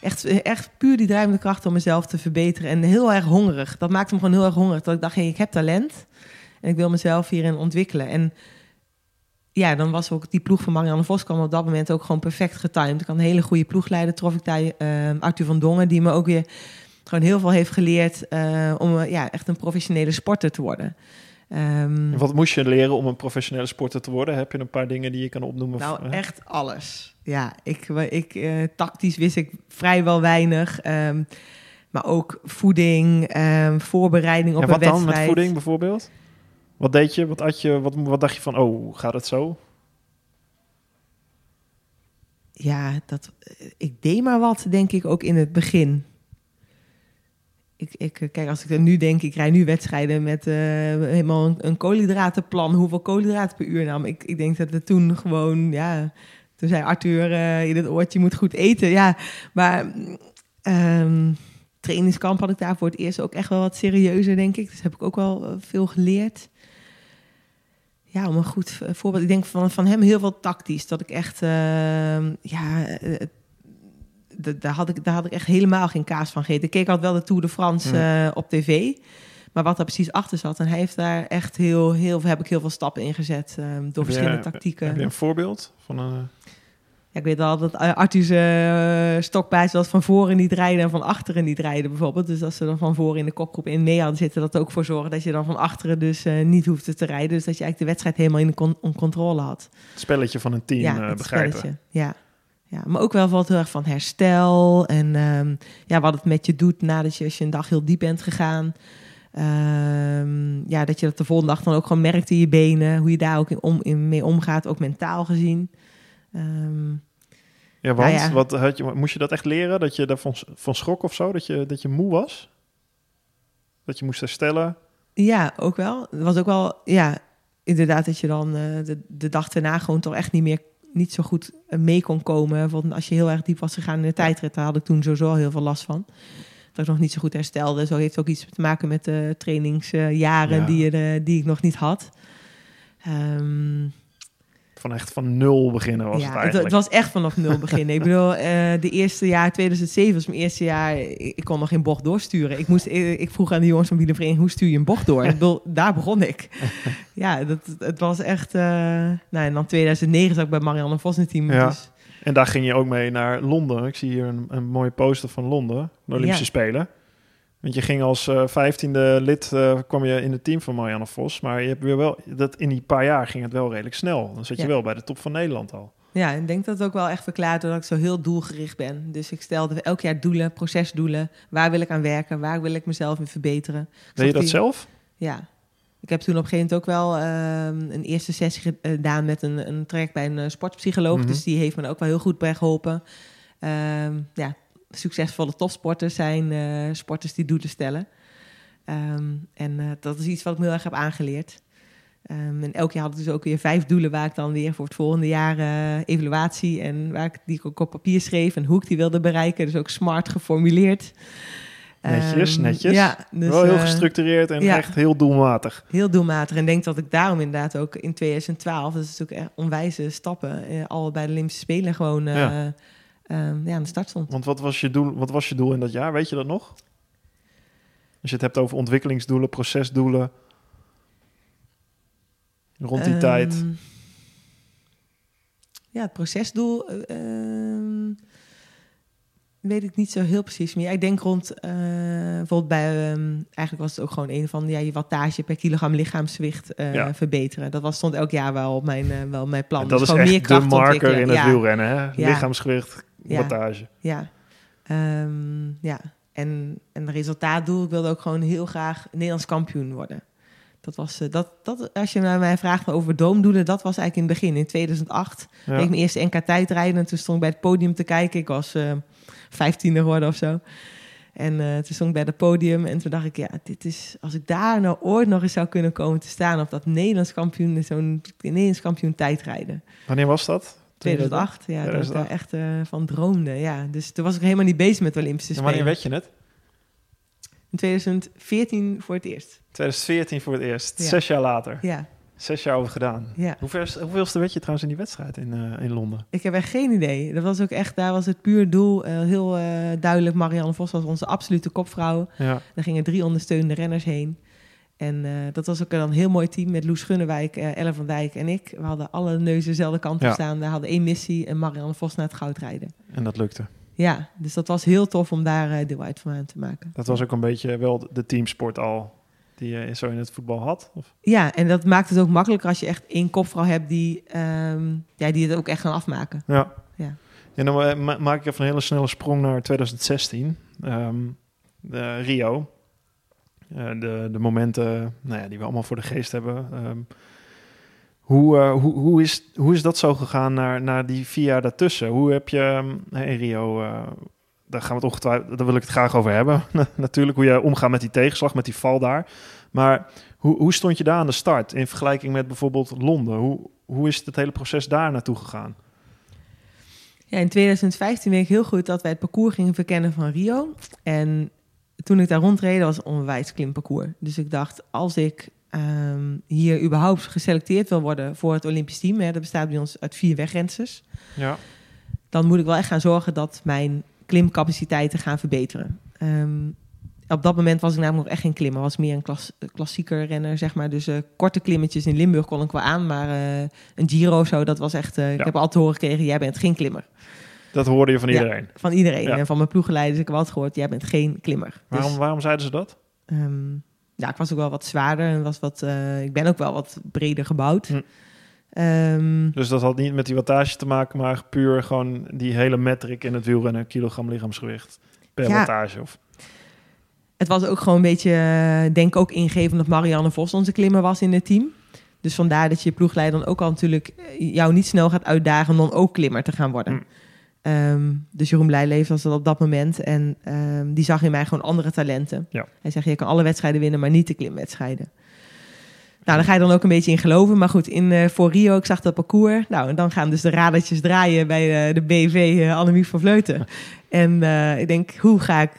Echt, echt puur die drijvende kracht om mezelf te verbeteren. En heel erg hongerig. Dat maakte me gewoon heel erg hongerig. Dat ik dacht, hey, ik heb talent. En ik wil mezelf hierin ontwikkelen. En ja, dan was ook die ploeg van Marianne Vos kwam op dat moment ook gewoon perfect getimed. Ik had een hele goede ploegleider. Trof ik daar eh, Arthur van Dongen, die me ook weer gewoon heel veel heeft geleerd eh, om eh, ja, echt een professionele sporter te worden. Ehm, wat moest je leren om een professionele sporter te worden? Heb je een paar dingen die je kan opnoemen? Nou, echt alles. Ja, ik, ik, eh, tactisch wist ik vrijwel weinig. ehm, maar ook voeding, ehm, voorbereiding op ja, een wat dan wedstrijd. met voeding bijvoorbeeld? Wat deed je? Wat, had je wat, wat dacht je van, oh, gaat het zo? Ja, dat, eh, ik deed maar wat, denk ik, ook in het begin. Ik, ik, eh, kijk, als ik er nu denk, ik rij nu wedstrijden met eh, helemaal een, koolhydratenplan. Hoeveel koolhydraten per uur nam. Ik, ik denk dat het toen gewoon, ja... Toen zei Arthur in het oortje, je moet goed eten. Ja, maar ehm, trainingskamp had ik daar voor het eerst ook echt wel wat serieuzer, denk ik. Dus heb ik ook wel veel geleerd. Ja, om een goed voorbeeld. Ik denk van, van hem heel veel tactisch. Dat ik echt, ehm, ja, eh, daar, had ik, daar had ik echt helemaal geen kaas van gegeten. Ik keek altijd wel de Tour de France Hmm. eh, op tv. Maar wat daar precies achter zat. En hij heeft daar echt heel, heel, heb ik heel veel stappen in gezet. door Heb je- verschillende tactieken. Heb je een voorbeeld van een... Ja, ik weet wel dat eh, Arthur's uh, was van voren niet rijden en van achteren niet rijden bijvoorbeeld. Dus als ze dan van voren in de kopgroep in mee hadden zitten, dat ook voor zorgen dat je dan van achteren dus eh, niet hoefde te rijden. Dus dat je eigenlijk de wedstrijd helemaal in con- on- controle had. Het spelletje van een team ja, eh, het begrijpen. spelletje. Ja. ja, maar ook wel wat heel erg van herstel en ehm, ja, wat het met je doet nadat je, als je een dag heel diep bent gegaan. Ehm, ja, dat je dat de volgende dag dan ook gewoon merkt in je benen, hoe je daar ook in om, in mee omgaat, ook mentaal gezien. Ehm, Ja, want Nou ja. Wat, had je, moest je dat echt leren? Dat je daarvan van schrok of zo? Dat je, dat je moe was? Dat je moest herstellen? Ja, ook wel. Het was ook wel, ja, inderdaad dat je dan eh, de, de dag daarna gewoon toch echt niet meer, niet zo goed eh, mee kon komen. Want als je heel erg diep was gegaan in de tijdrit, daar had ik toen sowieso al heel veel last van. Dat ik nog niet zo goed herstelde. Zo heeft ook iets te maken met de trainingsjaren Ja. die, je, eh, die ik nog niet had. Ehm, van echt van nul beginnen was ja, het het, eigenlijk. het was echt vanaf nul beginnen. ik bedoel, eh, de eerste jaar, 2007 was mijn eerste jaar, ik, kon nog geen bocht doorsturen. Ik, moest, ik, ik vroeg aan de jongens van wielervereniging, hoe stuur je een bocht door? ik bedoel, daar begon ik. ja, dat, het was echt... nou, en dan 2009 zat ik bij Marianne Vos in het team. Ja. Dus, En daar ging je ook mee naar Londen. Ik zie hier een, een mooie poster van Londen, de Olympische Ja. Spelen. Want je ging als eh, vijftiende lid, eh, kwam je in het team van Marianne Vos. Maar je hebt weer wel, dat in die paar jaar ging het wel redelijk snel. Dan zat je Ja. wel bij de top van Nederland al. ja, ik denk dat het ook wel echt verklaart dat ik zo heel doelgericht ben. Dus ik stelde elk jaar doelen, procesdoelen. Waar wil ik aan werken? Waar wil ik mezelf in verbeteren? Deed je dat die- zelf? Ja. Ik heb toen op een gegeven moment ook wel ehm, een eerste sessie gedaan met een, een traject bij een eh, sportpsycholoog. Mhm. Dus die heeft me ook wel heel goed bij geholpen. Ehm, ja, succesvolle topsporters zijn eh, sporters die doelen stellen. Ehm, en eh, dat is iets wat ik me heel erg heb aangeleerd. Ehm, en elk jaar had ik dus ook weer vijf doelen waar ik dan weer voor het volgende jaar eh, evaluatie en waar ik die ook op papier schreef en hoe ik die wilde bereiken. Dus ook smart geformuleerd. Netjes, Ehm, netjes. Ja, dus, wel heel gestructureerd en ja. echt heel doelmatig. Heel doelmatig. En denk dat ik daarom inderdaad ook in 2012, dat is natuurlijk echt onwijze stappen, al bij de Olympische Spelen gewoon Ja. Ehm, ja, aan de start stond. Want wat was, je doel, wat was je doel in dat jaar? Weet je dat nog? Als je het hebt over ontwikkelingsdoelen, procesdoelen. Rond die Ehm, tijd. Ja, het procesdoel eh, ehm, weet ik niet zo heel precies meer. Ik denk rond, eh, bijvoorbeeld bij, eigenlijk was het ook gewoon een van ja, je wattage per kilogram lichaamsgewicht Ja. verbeteren. Dat was, stond elk jaar wel op mijn, eh, wel mijn plan. En Dus dat is gewoon meer echt de kracht marker in het Ja. wielrennen. Hè? Ja. Lichaamsgewicht, Ja. wattage. Ja. Ehm, ja. En, en resultaatdoel, ik wilde ook gewoon heel graag Nederlands kampioen worden. Dat was, eh, dat, dat, als je naar mij vraagt over doomdoelen, dat was eigenlijk in het begin. In 2008 Ja. deed ik mijn eerste NK tijdrijden. En toen stond ik bij het podium te kijken. Ik was eh vijftiende geworden of zo. En eh, toen stond ik bij het podium. En toen dacht ik, ja, dit is... Als ik daar nou ooit nog eens zou kunnen komen te staan... op dat Nederlands kampioen, zo'n Nederlands kampioen tijdrijden. Wanneer was dat? 2008, ja, dat ik 2008. daar echt eh, van droomde. Ja, dus toen was ik helemaal niet bezig met de Olympische En wanneer Spelen. weet je het? In 2014 voor het eerst. 2014 voor het eerst. Ja. Zes jaar later. Ja, Zes jaar over gedaan. ja. Hoe ver, hoeveelste werd je trouwens in die wedstrijd in, eh, in Londen? Ik heb echt geen idee. Dat was ook echt, daar was het puur doel. eh, heel duidelijk, Marianne Vos was onze absolute kopvrouw. Ja. Er gingen drie ondersteunende renners heen. En eh, dat was ook een heel mooi team met Loes Gunnewijk, eh Elle van Dijk en ik. We hadden alle neuzen dezelfde kant op Ja. staan. We hadden één missie en Marianne Vos naar het goud rijden. En dat lukte. Ja, dus dat was heel tof om daar eh, deel uit van aan te maken. Dat was ook een beetje wel de teamsport al die je zo in het voetbal had. Of? Ja, en dat maakt het ook makkelijker als je echt één kopvrouw hebt die, ehm, ja, die het ook echt gaan afmaken. Ja. Ja. En dan ma- maak ik even een hele snelle sprong naar 2016. Ehm, de Rio. Eh, de, de momenten nou ja, die we allemaal voor de geest hebben. Ehm, hoe, eh, hoe, hoe, is, hoe is dat zo gegaan naar, naar die vier jaar daartussen? Hoe heb je ehm, in Rio... eh, daar gaan we het ongetwijfeld, daar wil ik het graag over hebben. Natuurlijk, hoe je omgaat met die tegenslag, met die val daar. Maar hoe, hoe stond je daar aan de start in vergelijking met bijvoorbeeld Londen? Hoe, hoe is het hele proces daar naartoe gegaan? Ja, in 2015 weet ik heel goed dat wij het parcours gingen verkennen van Rio. En toen ik daar rondreed, was het een onwijs klimparcours. Dus ik dacht, als ik ehm, hier überhaupt geselecteerd wil worden voor het Olympisch team, hè, dat bestaat bij ons uit vier wegrensters, Ja. dan moet ik wel echt gaan zorgen dat mijn klimcapaciteiten gaan verbeteren. Ehm, op dat moment was ik namelijk nog echt geen klimmer. was meer een klas, klassieker renner, zeg maar. Dus eh, korte klimmetjes in Limburg kon ik wel aan. Maar eh, een Giro of zo, dat was echt... eh, Ik heb altijd te horen gekregen, jij bent geen klimmer. Dat hoorde je van Ja. iedereen. Van iedereen. Ja. En van mijn ploeggeleiders. Ik heb altijd gehoord, jij bent geen klimmer. Waarom, Dus, waarom zeiden ze dat? ehm, ja, ik was ook wel wat zwaarder. En was wat, eh, ik ben ook wel wat breder gebouwd. Hm. Ehm, Dus dat had niet met die wattage te maken, maar puur gewoon die hele metric in het wielrennen, kilogram lichaamsgewicht per Ja. wattage. Of, het was ook gewoon een beetje, eh, denk ook ingeven dat Marianne Vos onze klimmer was in het team. Dus vandaar dat je ploegleider dan ook al natuurlijk eh, jou niet snel gaat uitdagen om dan ook klimmer te gaan worden. Hm. Ehm, dus Jeroen Blijleef was dat op dat moment. En ehm, die zag in mij gewoon andere talenten. Ja. Hij zegt, je kan alle wedstrijden winnen, maar niet de klimwedstrijden. Nou, daar ga je dan ook een beetje in geloven. Maar goed, in, eh, voor Rio, ik zag dat parcours. Nou, en dan gaan dus de radertjes draaien bij eh, de BV eh Annemiek van Vleuten. En ik denk, hoe ga ik,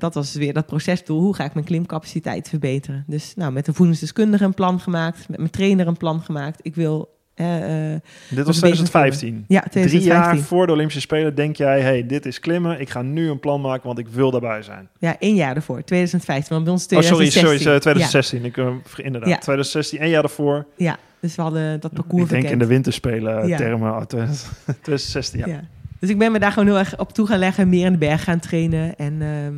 dat was weer dat procesdoel, hoe ga ik mijn klimcapaciteit verbeteren? Dus nou, met de voedingsdeskundige een plan gemaakt, met mijn trainer een plan gemaakt. Ik wil Eh, eh, Dit was een beetje 2015. ja, Drie 2015. jaar voor de Olympische Spelen denk jij, hey, dit is klimmen. Ik ga nu een plan maken, want ik wil daarbij zijn. Ja, één jaar ervoor, 2015. Want bij ons Oh, sorry, 2016. sorry, eh, 2016. Ik, eh, inderdaad, Ja. 2016, één jaar daarvoor. Ja, dus we hadden dat parcours Ik denk in de winterspelen Ja. termen. oh, 20- 2016, ja. Ja. Dus ik ben me daar gewoon heel erg op toe gaan leggen, meer in de berg gaan trainen. En, ehm,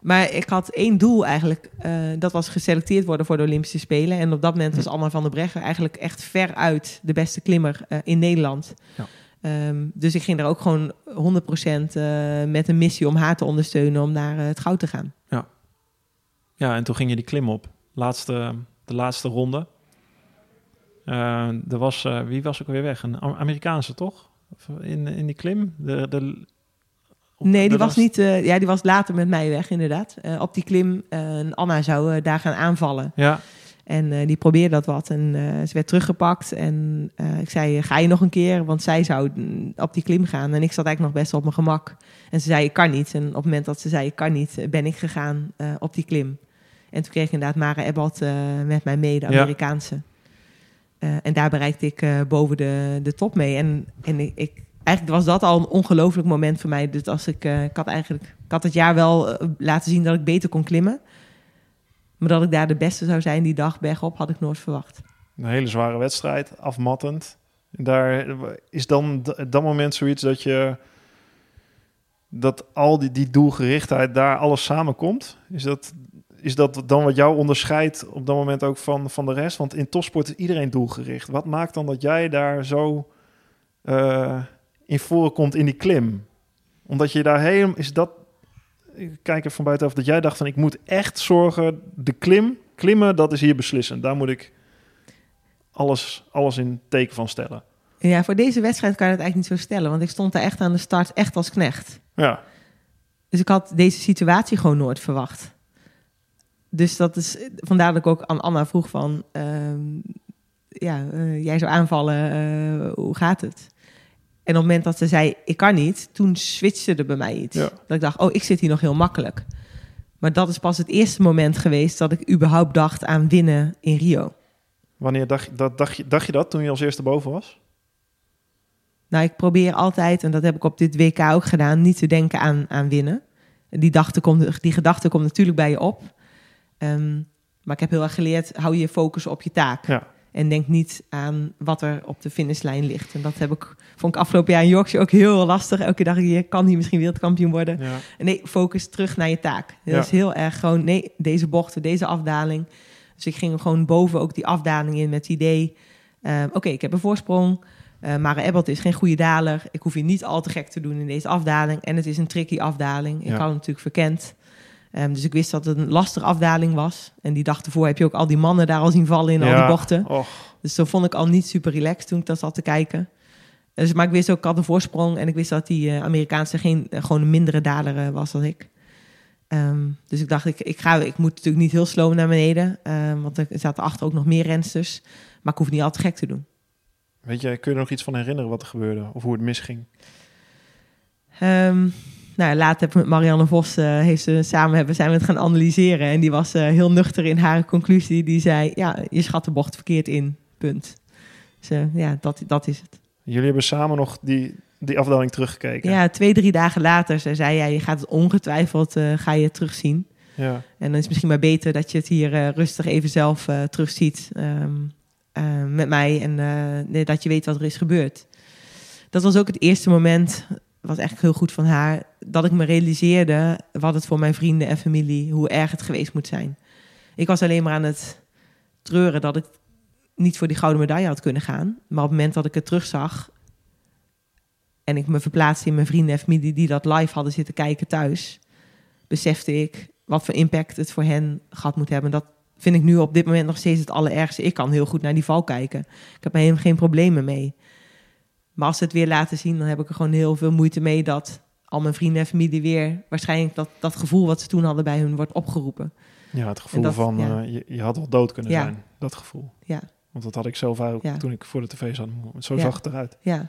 maar ik had één doel eigenlijk, eh, dat was geselecteerd worden voor de Olympische Spelen. En op dat moment was Anna van der Breggen eigenlijk echt veruit de beste klimmer eh, in Nederland. Ja. Ehm, dus ik ging daar ook gewoon 100% eh, met een missie om haar te ondersteunen om naar het goud te gaan. Ja, en toen ging je die klim op. Laatste, de laatste ronde. Eh, er was, wie was ook weer weg? Een Am- Amerikaanse, toch? In, in die klim? De, de, nee, die was niet. eh, ja, die was later met mij weg, inderdaad. Eh, op die klim. en Anna zou daar gaan aanvallen. Ja, En die probeerde dat wat. En ze werd teruggepakt. En ik zei, ga je nog een keer? Want zij zou mm, op die klim gaan. En ik zat eigenlijk nog best op mijn gemak. En ze zei, ik kan niet. En op het moment dat ze zei, ik kan niet, ben ik gegaan op die klim. En toen kreeg ik inderdaad Mara Ebbot met mij mee, de Ja. Amerikaanse. Eh, en daar bereikte ik boven de, de top mee. En, en ik, ik, eigenlijk was dat al een ongelooflijk moment voor mij. Dus als ik, eh, ik had eigenlijk, ik had het jaar wel eh, laten zien dat ik beter kon klimmen. Maar dat ik daar de beste zou zijn die dag bergop, had ik nooit verwacht. een hele zware wedstrijd, afmattend. Daar is dan dat moment zoiets dat je... Dat al die, die doelgerichtheid, daar alles samenkomt. Is dat, is dat dan wat jou onderscheidt op dat moment ook van, van de rest? Want in topsport is iedereen doelgericht. Wat maakt dan dat jij daar zo eh, in voren komt in die klim? Omdat je daar helemaal... Is dat... Ik kijk er van buitenaf dat jij dacht van... Ik moet echt zorgen, de klim... Klimmen, dat is hier beslissend. Daar moet ik alles, alles in teken van stellen. Ja, voor deze wedstrijd kan je het eigenlijk niet zo stellen. Want ik stond daar echt aan de start echt als knecht. Ja, Dus ik had deze situatie gewoon nooit verwacht. Dus dat is vandaar dat ik ook aan Anna vroeg van... ehm, ja, eh, jij zou aanvallen, eh, hoe gaat het? En op het moment dat ze zei, ik kan niet... toen switchte er bij mij iets. Ja. Dat ik dacht, oh, ik zit hier nog heel makkelijk. Maar dat is pas het eerste moment geweest... dat ik überhaupt dacht aan winnen in Rio. wanneer dacht, je- dat, dacht, je, dacht je dat toen je als eerste boven was? Nou, ik probeer altijd, en dat heb ik op dit WK ook gedaan, niet te denken aan, aan winnen. Die, gedachte komt, die gedachte komt natuurlijk bij je op. Ehm, maar ik heb heel erg geleerd, hou je focus op je taak. Ja. En denk niet aan wat er op de finishlijn ligt. En dat heb ik, vond ik afgelopen jaar in Yorkshire ook heel lastig. Elke dag, je kan hier misschien wereldkampioen worden. Ja. Nee, focus terug naar je taak. Dat Ja. is heel erg gewoon, nee, deze bochten, deze afdaling. Dus ik ging gewoon boven ook die afdaling in met het idee... ehm, oké, ik heb een voorsprong. Eh Mara Ebbot is geen goede daler. Ik hoef je niet al te gek te doen in deze afdaling. En het is een tricky afdaling. Ik Ja. had het natuurlijk verkend. Ehm, dus ik wist dat het een lastige afdaling was. En die dag ervoor heb je ook al die mannen daar al zien vallen in al die bochten. Och, Dus zo vond ik al niet super relaxed toen ik dat zat te kijken. Dus, maar ik wist ook, ik had een voorsprong. En ik wist dat die eh, Amerikaanse geen, eh, gewoon een mindere daler eh, was dan ik. Ehm, dus ik dacht, ik, ik, ga, ik moet natuurlijk niet heel slow naar beneden. ehm, want er zaten achter ook nog meer rensters. Maar ik hoef niet al te gek te doen. weet je, kun je er nog iets van herinneren wat er gebeurde? Of hoe het misging? Nou, later heb ik met Marianne Vos eh, heeft ze, samen hebben, zijn we het gaan analyseren. En die was eh, heel nuchter in haar conclusie. Die zei, ja, je schat de bocht verkeerd in, punt. Dus eh, ja, dat, dat is het. Jullie hebben samen nog die, die afdaling teruggekeken. Ja, twee, drie dagen later ze zei jij, je gaat het ongetwijfeld ga je terugzien. Ja. En dan is het misschien maar beter dat je het hier rustig even zelf terugziet eh, met mij. En dat je weet wat er is gebeurd. Dat was ook het eerste moment, was echt heel goed van haar, dat ik me realiseerde wat het voor mijn vrienden en familie, hoe erg het geweest moet zijn. Ik was alleen maar aan het treuren dat ik niet voor die gouden medaille had kunnen gaan. Maar op het moment dat ik het terugzag en ik me verplaatste in mijn vrienden en familie die dat live hadden zitten kijken thuis, besefte ik wat voor impact het voor hen gehad moet hebben. Dat vind ik nu op dit moment nog steeds het allerergste. Ik kan heel goed naar die val kijken. Ik heb er helemaal geen problemen mee. Maar als ze het weer laten zien, dan heb ik er gewoon heel veel moeite mee dat al mijn vrienden en familie weer waarschijnlijk dat, dat gevoel wat ze toen hadden bij hun wordt opgeroepen. ja, het gevoel dat- van ja. eh, je, je had wel dood kunnen Ja. zijn. Dat gevoel. Ja. Want dat had ik zelf ook Ja. toen ik voor de tv zat. Zo Ja. zag het eruit. Ja.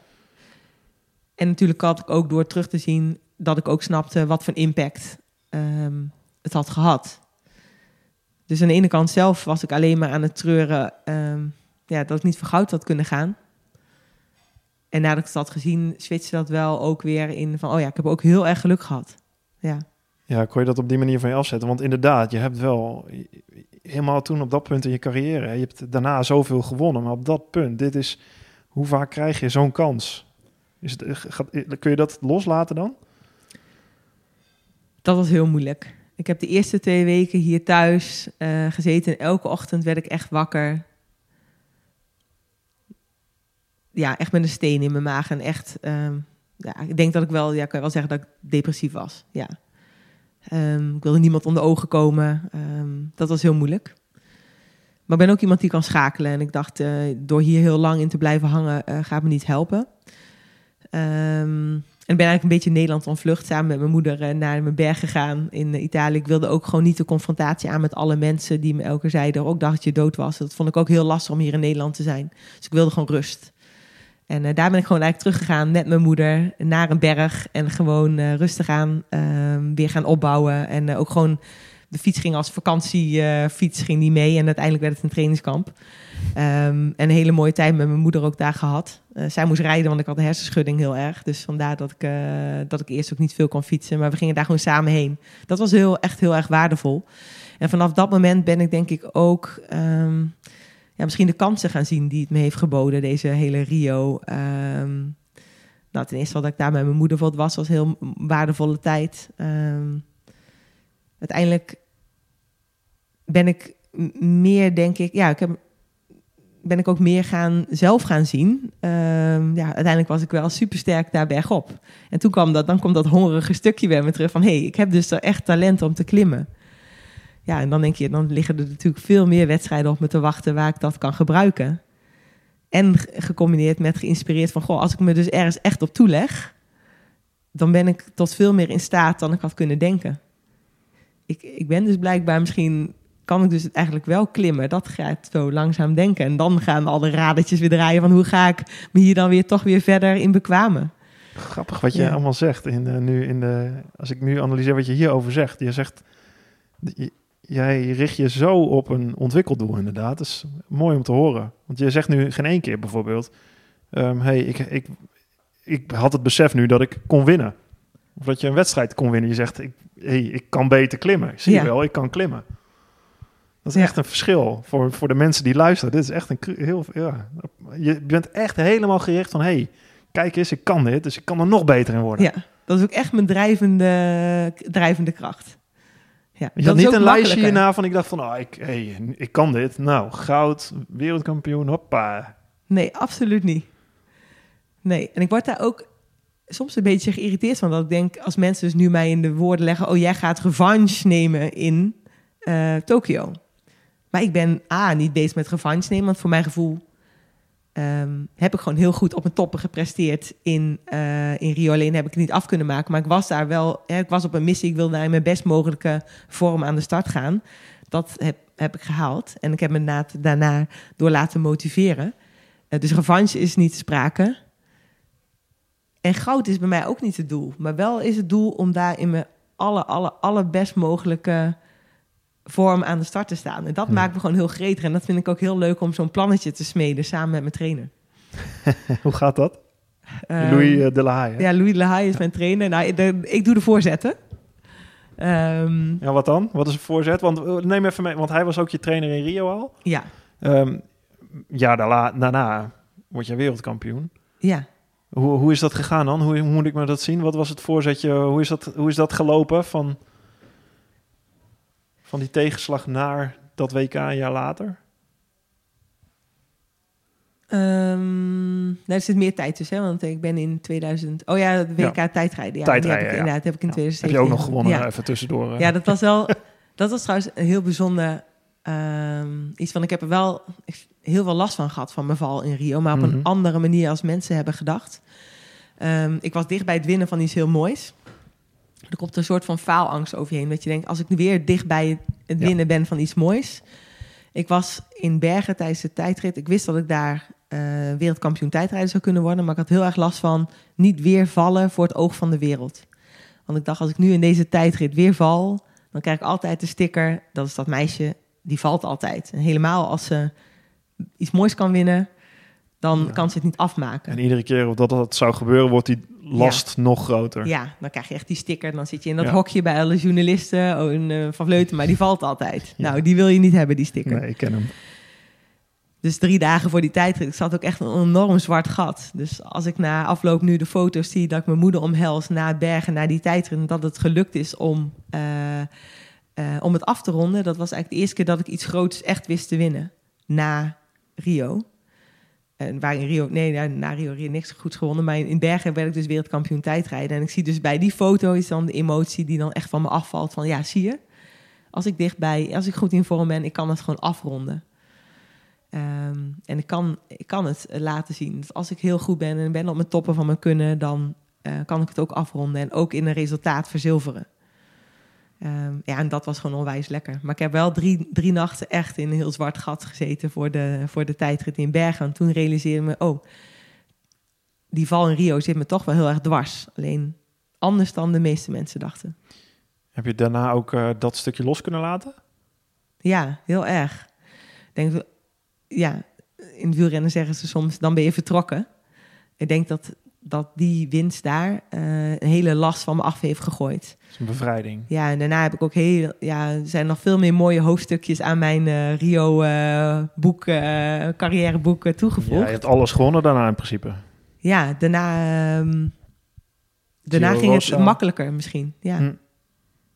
En natuurlijk had ik ook door terug te zien dat ik ook snapte wat voor impact ehm, het had gehad. Dus aan de ene kant zelf was ik alleen maar aan het treuren ehm, ja, dat ik niet voor goud had kunnen gaan. En nadat ik het had gezien, switchte dat wel ook weer in van... oh ja, ik heb ook heel erg geluk gehad. Ja. Ja, kon je dat op die manier van je afzetten? Want inderdaad, je hebt wel helemaal toen op dat punt in je carrière... je hebt daarna zoveel gewonnen, maar op dat punt, dit is... hoe vaak krijg je zo'n kans? Is het, gaat, kun je dat loslaten dan? Dat was heel moeilijk. Ik heb de eerste twee weken hier thuis uh, gezeten. Elke ochtend werd ik echt wakker. Ja, echt met een steen in mijn maag. En echt, um, ja, ik denk dat ik wel, ja, kan je wel zeggen dat ik depressief was. Ja. Um, ik wilde niemand onder ogen komen. Um, dat was heel moeilijk. Maar ik ben ook iemand die kan schakelen. En ik dacht, uh, door hier heel lang in te blijven hangen, uh, gaat me niet helpen. En ben eigenlijk een beetje Nederland ontvlucht samen met mijn moeder uh, naar mijn berg gegaan in Italië. Ik wilde ook gewoon niet de confrontatie aan met alle mensen die me elke zeiden, ook dacht dat je dood was. Dat vond ik ook heel lastig om hier in Nederland te zijn. Dus ik wilde gewoon rust. En uh, daar ben ik gewoon eigenlijk teruggegaan met mijn moeder naar een berg en gewoon rustig aan ehm, weer gaan opbouwen. En ook gewoon de fiets ging als vakantiefiets ging die mee en uiteindelijk werd het een trainingskamp. Um, en een hele mooie tijd met mijn moeder ook daar gehad. Zij moest rijden, want ik had een hersenschudding heel erg. Dus vandaar dat ik, dat ik eerst ook niet veel kon fietsen. Maar we gingen daar gewoon samen heen. Dat was heel, echt heel erg waardevol. En vanaf dat moment ben ik denk ik ook... Um, ja, misschien de kansen gaan zien die het me heeft geboden, deze hele Rio. Um, nou, ten eerste wat ik daar met mijn moeder voor was, was heel waardevolle tijd. uiteindelijk ben ik meer, denk ik... Ja, ik heb ben ik ook meer gaan, zelf gaan zien. Uh, ja, uiteindelijk was ik wel super sterk daar bergop. En toen kwam dat, dan komt dat hongerige stukje bij me terug van... hé, hey, ik heb dus er echt talent om te klimmen. Ja, en dan denk je, dan liggen er natuurlijk veel meer wedstrijden op me te wachten... waar ik dat kan gebruiken. En gecombineerd met geïnspireerd van... goh, als ik me dus ergens echt op toeleg... dan ben ik tot veel meer in staat dan ik had kunnen denken. Ik, ik ben dus blijkbaar misschien kan ik dus eigenlijk wel klimmen. Dat gaat zo langzaam denken. En dan gaan alle radertjes weer draaien van hoe ga ik me hier dan weer toch weer verder in bekwamen. Grappig wat je allemaal zegt. In de, nu in de, als ik nu analyseer wat je hierover zegt. Je zegt, jij richt je zo op een ontwikkeldoel inderdaad. Dat is mooi om te horen. Want je zegt nu geen één keer bijvoorbeeld... Um, hey, ik, ik, ik had het besef nu dat ik kon winnen. Of dat je een wedstrijd kon winnen. Je zegt, ik, hey, ik kan beter klimmen. Zie je wel, ik kan klimmen. Dat is echt een verschil voor, voor de mensen die luisteren. Dit is echt een heel. Ja, je bent echt helemaal gericht van: hey, kijk eens, ik kan dit, dus ik kan er nog beter in worden. Ja, dat is ook echt mijn drijvende, drijvende kracht. Ja, je had niet een lijstje hierna van: ik dacht van: oh, ik, hey, ik kan dit. Nou, goud, wereldkampioen, hoppa. Nee, absoluut niet. Nee, en ik word daar ook soms een beetje geïrriteerd van. Dat ik denk, als mensen dus nu mij in de woorden leggen: oh, jij gaat revanche nemen in uh, Tokio. Maar ik ben A, niet bezig met revanche nemen, want voor mijn gevoel um, heb ik gewoon heel goed op mijn toppen gepresteerd in, uh, in Rio. Alleen heb ik het niet af kunnen maken. Maar ik was daar wel, ja, ik was op een missie. Ik wilde naar mijn best mogelijke vorm aan de start gaan. Dat heb, heb ik gehaald. En ik heb me daarna door laten motiveren. Uh, dus revanche is niet te sprake. En goud is bij mij ook niet het doel. Maar wel is het doel om daar in mijn alle, alle, alle best mogelijke vorm aan de start te staan. En dat maakt me gewoon heel gretig. En dat vind ik ook heel leuk om zo'n plannetje te smeden samen met mijn trainer. Hoe gaat dat? Um, Louis eh, de La Haye. Ja, Louis de La Haye is mijn trainer. Nou, ik doe de voorzetten. Um, ja, wat dan? Wat is een voorzet? Want eh, neem even mee, want hij was ook je trainer in Rio al. Ja. Um, ja, daarna, daarna word je wereldkampioen. Ja. Hoe, hoe is dat gegaan dan? Hoe, hoe moet ik me dat zien? Wat was het voorzetje? Hoe is dat, hoe is dat gelopen van van die tegenslag naar dat WK een jaar later? Um, nou, er zit meer tijd tussen, hè? want ik ben in 2000... Oh ja, het WK ja. tijdrijden. Ja, tijdrijden, heb ik, ja. heb ik in ja. 2007. Heb je ook nog gewonnen, ja. even tussendoor. Ja, dat was wel... dat was trouwens een heel bijzonder um, iets van... Ik heb er wel heel veel last van gehad van mijn val in Rio... maar op mm -hmm. een andere manier als mensen hebben gedacht. Um, ik was dicht bij het winnen van iets heel moois er komt een soort van faalangst over je heen. Dat je denkt, als ik weer dicht bij het winnen ja. ben van iets moois. Ik was in Bergen tijdens de tijdrit. Ik wist dat ik daar uh, wereldkampioen tijdrijden zou kunnen worden. Maar ik had heel erg last van niet weer vallen voor het oog van de wereld. Want ik dacht, als ik nu in deze tijdrit weer val... dan krijg ik altijd de sticker, dat is dat meisje, die valt altijd. En helemaal als ze iets moois kan winnen... dan Ja. kan ze het niet afmaken. En iedere keer dat dat zou gebeuren, wordt die last nog groter. Ja, dan krijg je echt die sticker. Dan zit je in dat Ja. hokje bij alle journalisten. Oh, een eh, Van Vleuten, maar die valt altijd. Nou, die wil je niet hebben, die sticker. Nee, ik ken hem. Dus drie dagen voor die tijdrit, ik zat ook echt een enorm zwart gat. Dus als ik na afloop nu de foto's zie dat ik mijn moeder omhels na bergen, na die tijdrit, en dat het gelukt is om, eh, eh, om het af te ronden. Dat was eigenlijk de eerste keer dat ik iets groots echt wist te winnen. Na Rio. En waar in Rio, nee, na, Rio, Rio niks goeds gewonnen. Maar in, Bergen werd ik dus wereldkampioen tijdrijden. En ik zie dus bij die foto is dan de emotie die dan echt van me afvalt. Van ja, zie je? Als ik dichtbij, als ik goed in vorm ben, ik kan het gewoon afronden. Ehm, en ik kan, ik kan het laten zien. Dus als ik heel goed ben en ben op mijn toppen van mijn kunnen, dan eh, kan ik het ook afronden en ook in een resultaat verzilveren. Ehm, ja, en dat was gewoon onwijs lekker. Maar ik heb wel drie, drie nachten echt in een heel zwart gat gezeten voor de, voor de tijdrit in Bergen. En toen realiseerde ik me, oh, die val in Rio zit me toch wel heel erg dwars. Alleen anders dan de meeste mensen dachten. Heb je daarna ook eh, dat stukje los kunnen laten? Ja, heel erg. Ik denk, ja, in het wielrennen zeggen ze soms, dan ben je vertrokken. Ik denk dat, dat die winst daar eh, een hele last van me af heeft gegooid. Dat is een bevrijding. Ja, en daarna heb ik ook heel, ja, er zijn nog veel meer mooie hoofdstukjes aan mijn eh, Rio-boek, eh, carrièreboek eh, Ja, toegevoegd. je hebt alles gewonnen daarna in principe. Ja, daarna, ehm, daarna ging Rosa. het makkelijker misschien. Ja, Hm.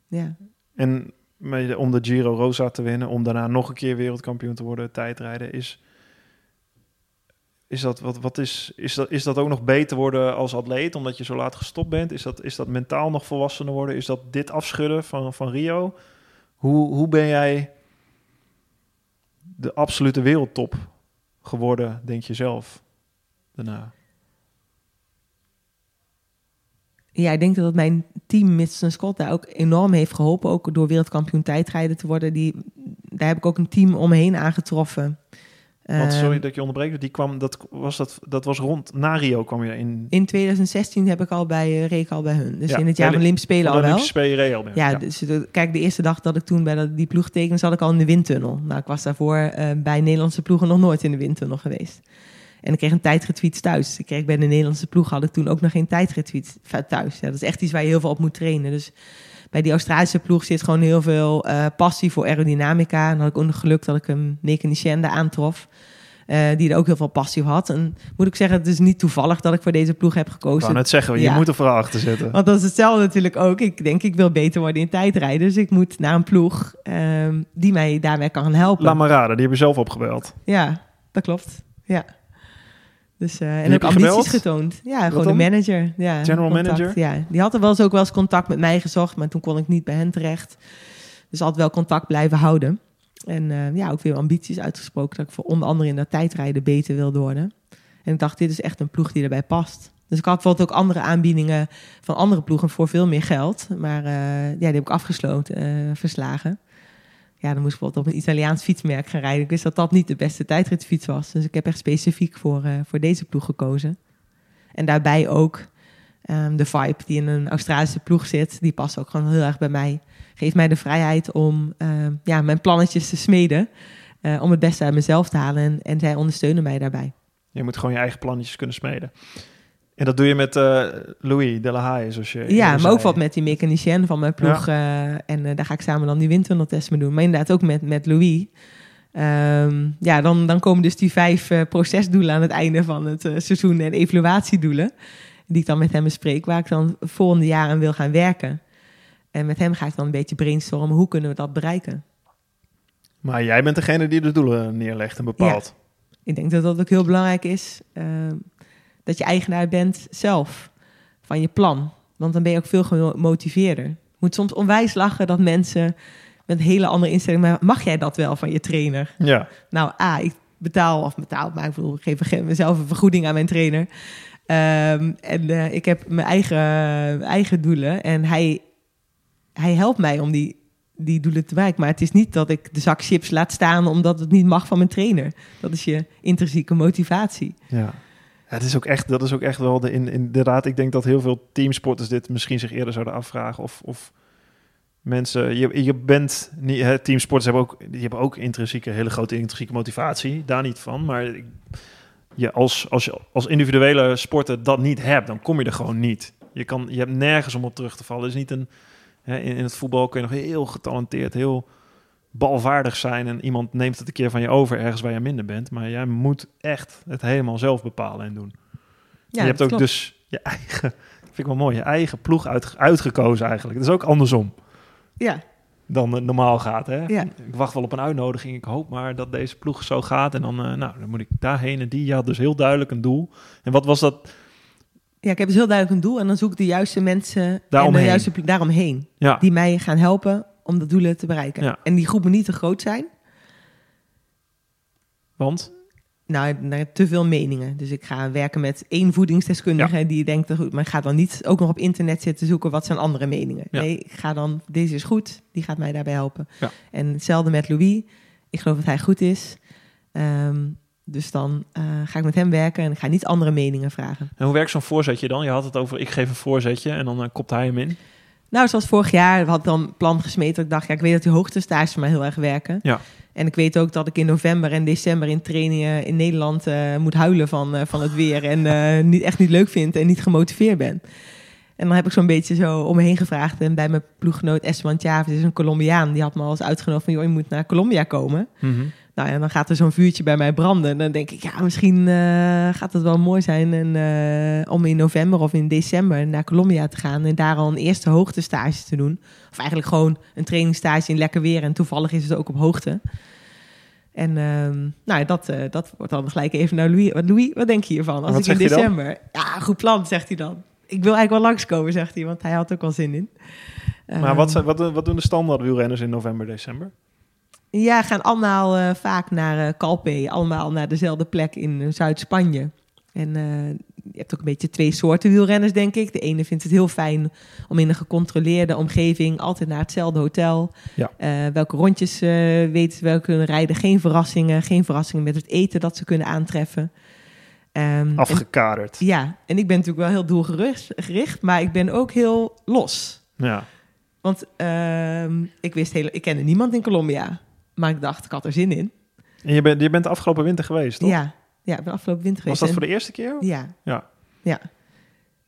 ja. En om de Giro Rosa te winnen, om daarna nog een keer wereldkampioen te worden, tijdrijden, is, is, dat, wat, wat is, is, dat, is dat ook nog beter worden als atleet, omdat je zo laat gestopt bent? Is dat, is dat mentaal nog volwassener worden? Is dat dit afschudden van, van Rio? Hoe, hoe ben jij de absolute wereldtop geworden, denk je zelf, daarna? Ja, ik denk dat mijn team, Mits Scott, daar ook enorm heeft geholpen. Ook door wereldkampioen tijdrijden te worden. Die, daar heb ik ook een team omheen aangetroffen. Want, Ehm, sorry dat je onderbreek, die kwam, dat, was dat, dat was rond, na Rio kwam je in... In 2016 heb ik al bij, eh, reed ik al bij hun. Dus Ja, in het jaar bij van Olympische Spelen al wel. Spelen Real. Ja, dus kijk, de eerste dag dat ik toen bij die ploeg tekende, zat ik al in de windtunnel. Nou, ik was daarvoor eh, bij Nederlandse ploegen nog nooit in de windtunnel geweest. En ik kreeg een tijdritfiets thuis. Ik kreeg bij de Nederlandse ploeg had ik toen ook nog geen tijdritfiets thuis. Ja, dat is echt iets waar je heel veel op moet trainen. Dus bij die Australische ploeg zit gewoon heel veel eh, passie voor aerodynamica. En had ik ook nog geluk dat ik een mechanicien daar aantrof. eh, die er ook heel veel passie op had. En moet ik zeggen, het is niet toevallig dat ik voor deze ploeg heb Ik gekozen. wou net zeggen, je moet er vooral achter zitten. Want dat is hetzelfde natuurlijk ook. Ik denk, ik wil beter worden in tijdrijden. Dus ik moet naar een ploeg ehm, die mij daarbij kan helpen. Laat maar raden, die heb je zelf opgebeld. Ja, dat klopt. Ja. Dus, eh, en heb ook ambities gebeld? getoond. Ja, gewoon dan? de manager. Ja, General contact. manager? Ja, die had er wel eens ook wel eens contact met mij gezocht. Maar toen kon ik niet bij hen terecht. Dus altijd wel contact blijven houden. En eh, ja, ook weer ambities uitgesproken. Dat ik voor onder andere in dat tijdrijden beter wilde worden. En ik dacht, dit is echt een ploeg die erbij past. Dus ik had bijvoorbeeld ook andere aanbiedingen van andere ploegen voor veel meer geld. Maar eh, ja, die heb ik afgesloten, verslagen. Ja, dan moest ik bijvoorbeeld op een Italiaans fietsmerk gaan rijden. Ik wist dat dat niet de beste tijdritfiets was. Dus ik heb echt specifiek voor, eh, voor deze ploeg gekozen. En daarbij ook ehm, de vibe die in een Australische ploeg zit. Die past ook gewoon heel erg bij mij. Geeft mij de vrijheid om ehm, ja, mijn plannetjes te smeden. eh, om het beste uit mezelf te halen. En, en zij ondersteunen mij daarbij. Je moet gewoon je eigen plannetjes kunnen smeden. En dat doe je met eh, Louis de la Haye, zoals je Ja, maar ook wat met die mechanicien van mijn ploeg. eh, en eh, daar ga ik samen dan die windtunneltest mee doen. Maar inderdaad ook met, met Louis. Ehm, ja, dan, dan komen dus die vijf procesdoelen aan het einde van het seizoen en evaluatiedoelen. Die ik dan met hem bespreek, waar ik dan volgende jaar aan wil gaan werken. En met hem ga ik dan een beetje brainstormen, hoe kunnen we dat bereiken? Maar jij bent degene die de doelen neerlegt en bepaalt. Ik denk dat dat ook heel belangrijk is. Dat je eigenaar bent zelf van je plan. Want dan ben je ook veel gemotiveerder. Je moet soms onwijs lachen dat mensen met een hele andere instelling... maar mag jij dat wel van je trainer? Ja. Nou, A, ik betaal, of betaal, maar ik bedoel, ik geef ge- mezelf een vergoeding aan mijn trainer. Ehm, en eh, ik heb mijn eigen, eigen doelen. En hij, hij helpt mij om die, die doelen te bereiken. Maar het is niet dat ik de zak chips laat staan omdat het niet mag van mijn trainer. Dat is je intrinsieke motivatie. Ja. Ja, het is ook echt, dat is ook echt wel de, in, inderdaad. Ik denk dat heel veel teamsporters dit misschien zich eerder zouden afvragen. Of, of mensen, je, je bent niet, hè, teamsporters hebben ook, die hebben ook intrinsieke, hele grote intrinsieke motivatie. Daar niet van. Maar je als, als je als individuele sporter dat niet hebt, dan kom je er gewoon niet. Je, kan, je hebt nergens om op terug te vallen. Is niet een, hè, in, in het voetbal kun je nog heel getalenteerd, heel balvaardig zijn en iemand neemt het een keer van je over ergens waar je minder bent. Maar jij moet echt het helemaal zelf bepalen en doen. Ja, je hebt ook klopt. dus je eigen, vind ik wel mooi, je eigen ploeg uit, uitgekozen eigenlijk. Dat is ook andersom Ja, dan het normaal gaat. Hè? Ja. Ik wacht wel op een uitnodiging. Ik hoop maar dat deze ploeg zo gaat. En dan, eh, nou, dan moet ik daarheen. En die had dus heel duidelijk een doel. En wat was dat? ja, ik heb dus heel duidelijk een doel en dan zoek ik de juiste mensen Daaromheen. en de juiste daaromheen. Ja, Die mij gaan helpen om dat doelen te bereiken. Ja. En die groep moet niet te groot zijn. want? Nou, te veel meningen. Dus ik ga werken met één voedingsdeskundige die denkt dat goed. Maar ik ga dan niet ook nog op internet zitten zoeken wat zijn andere meningen. Ja. Nee, ik ga dan, deze is goed, die gaat mij daarbij helpen. En hetzelfde met Louis. Ik geloof dat hij goed is. Ehm, dus dan eh, ga ik met hem werken en ik ga niet andere meningen vragen. En hoe werkt zo'n voorzetje dan? Je had het over, ik geef een voorzetje en dan eh, kopt hij hem in. Nou, zoals vorig jaar had dan plan gesmeten. Ik dacht, ja, ik weet dat die hoogtestage voor mij heel erg werken. Ja. En ik weet ook dat ik in november en december in trainingen in Nederland eh, moet huilen van, eh, van het weer. En eh, niet, echt niet leuk vind en niet gemotiveerd ben. En dan heb ik zo'n beetje zo om me heen gevraagd. En bij mijn ploeggenoot Esteban Chavez is een Colombiaan. Die had me al eens uitgenodigd van, joh, je moet naar Colombia komen. Nou ja, dan gaat er zo'n vuurtje bij mij branden. En dan denk ik, ja, misschien eh, gaat het wel mooi zijn en, eh, om in november of in december naar Colombia te gaan. En daar al een eerste hoogtestage te doen. Of eigenlijk gewoon een trainingstage in lekker weer. En toevallig is het ook op hoogte. En ehm, nou, ja, dat, eh, dat wordt dan gelijk even naar Louis. Wat, Louis, wat denk je hiervan? Als Wat ik in december... Ja, goed plan, zegt hij dan. Ik wil eigenlijk wel langskomen, zegt hij. Want hij had ook al zin in. Maar Ehm, wat, zijn- wat, doen- wat doen de standaard wielrenners in november, december? Ja, gaan allemaal eh, vaak naar eh Calpe. Allemaal naar dezelfde plek in eh, Zuid-Spanje. En je hebt ook een beetje twee soorten wielrenners, denk ik. De ene vindt het heel fijn om in een gecontroleerde omgeving... altijd naar hetzelfde hotel. Ja. Welke rondjes weten ze wel kunnen rijden. Geen verrassingen. Geen verrassingen met het eten dat ze kunnen aantreffen. Ehm, en- Afgekaderd. ja, en ik ben natuurlijk wel heel doelgericht, gericht, maar ik ben ook heel los. Ja. Want ehm, ik wist heel, ik kende niemand in Colombia. Maar ik dacht, ik had er zin in. En je bent, je bent de afgelopen winter geweest, toch? Ja, ja, ik ben afgelopen winter Was geweest. dat En- voor de eerste keer? Ja. Ja. Ja.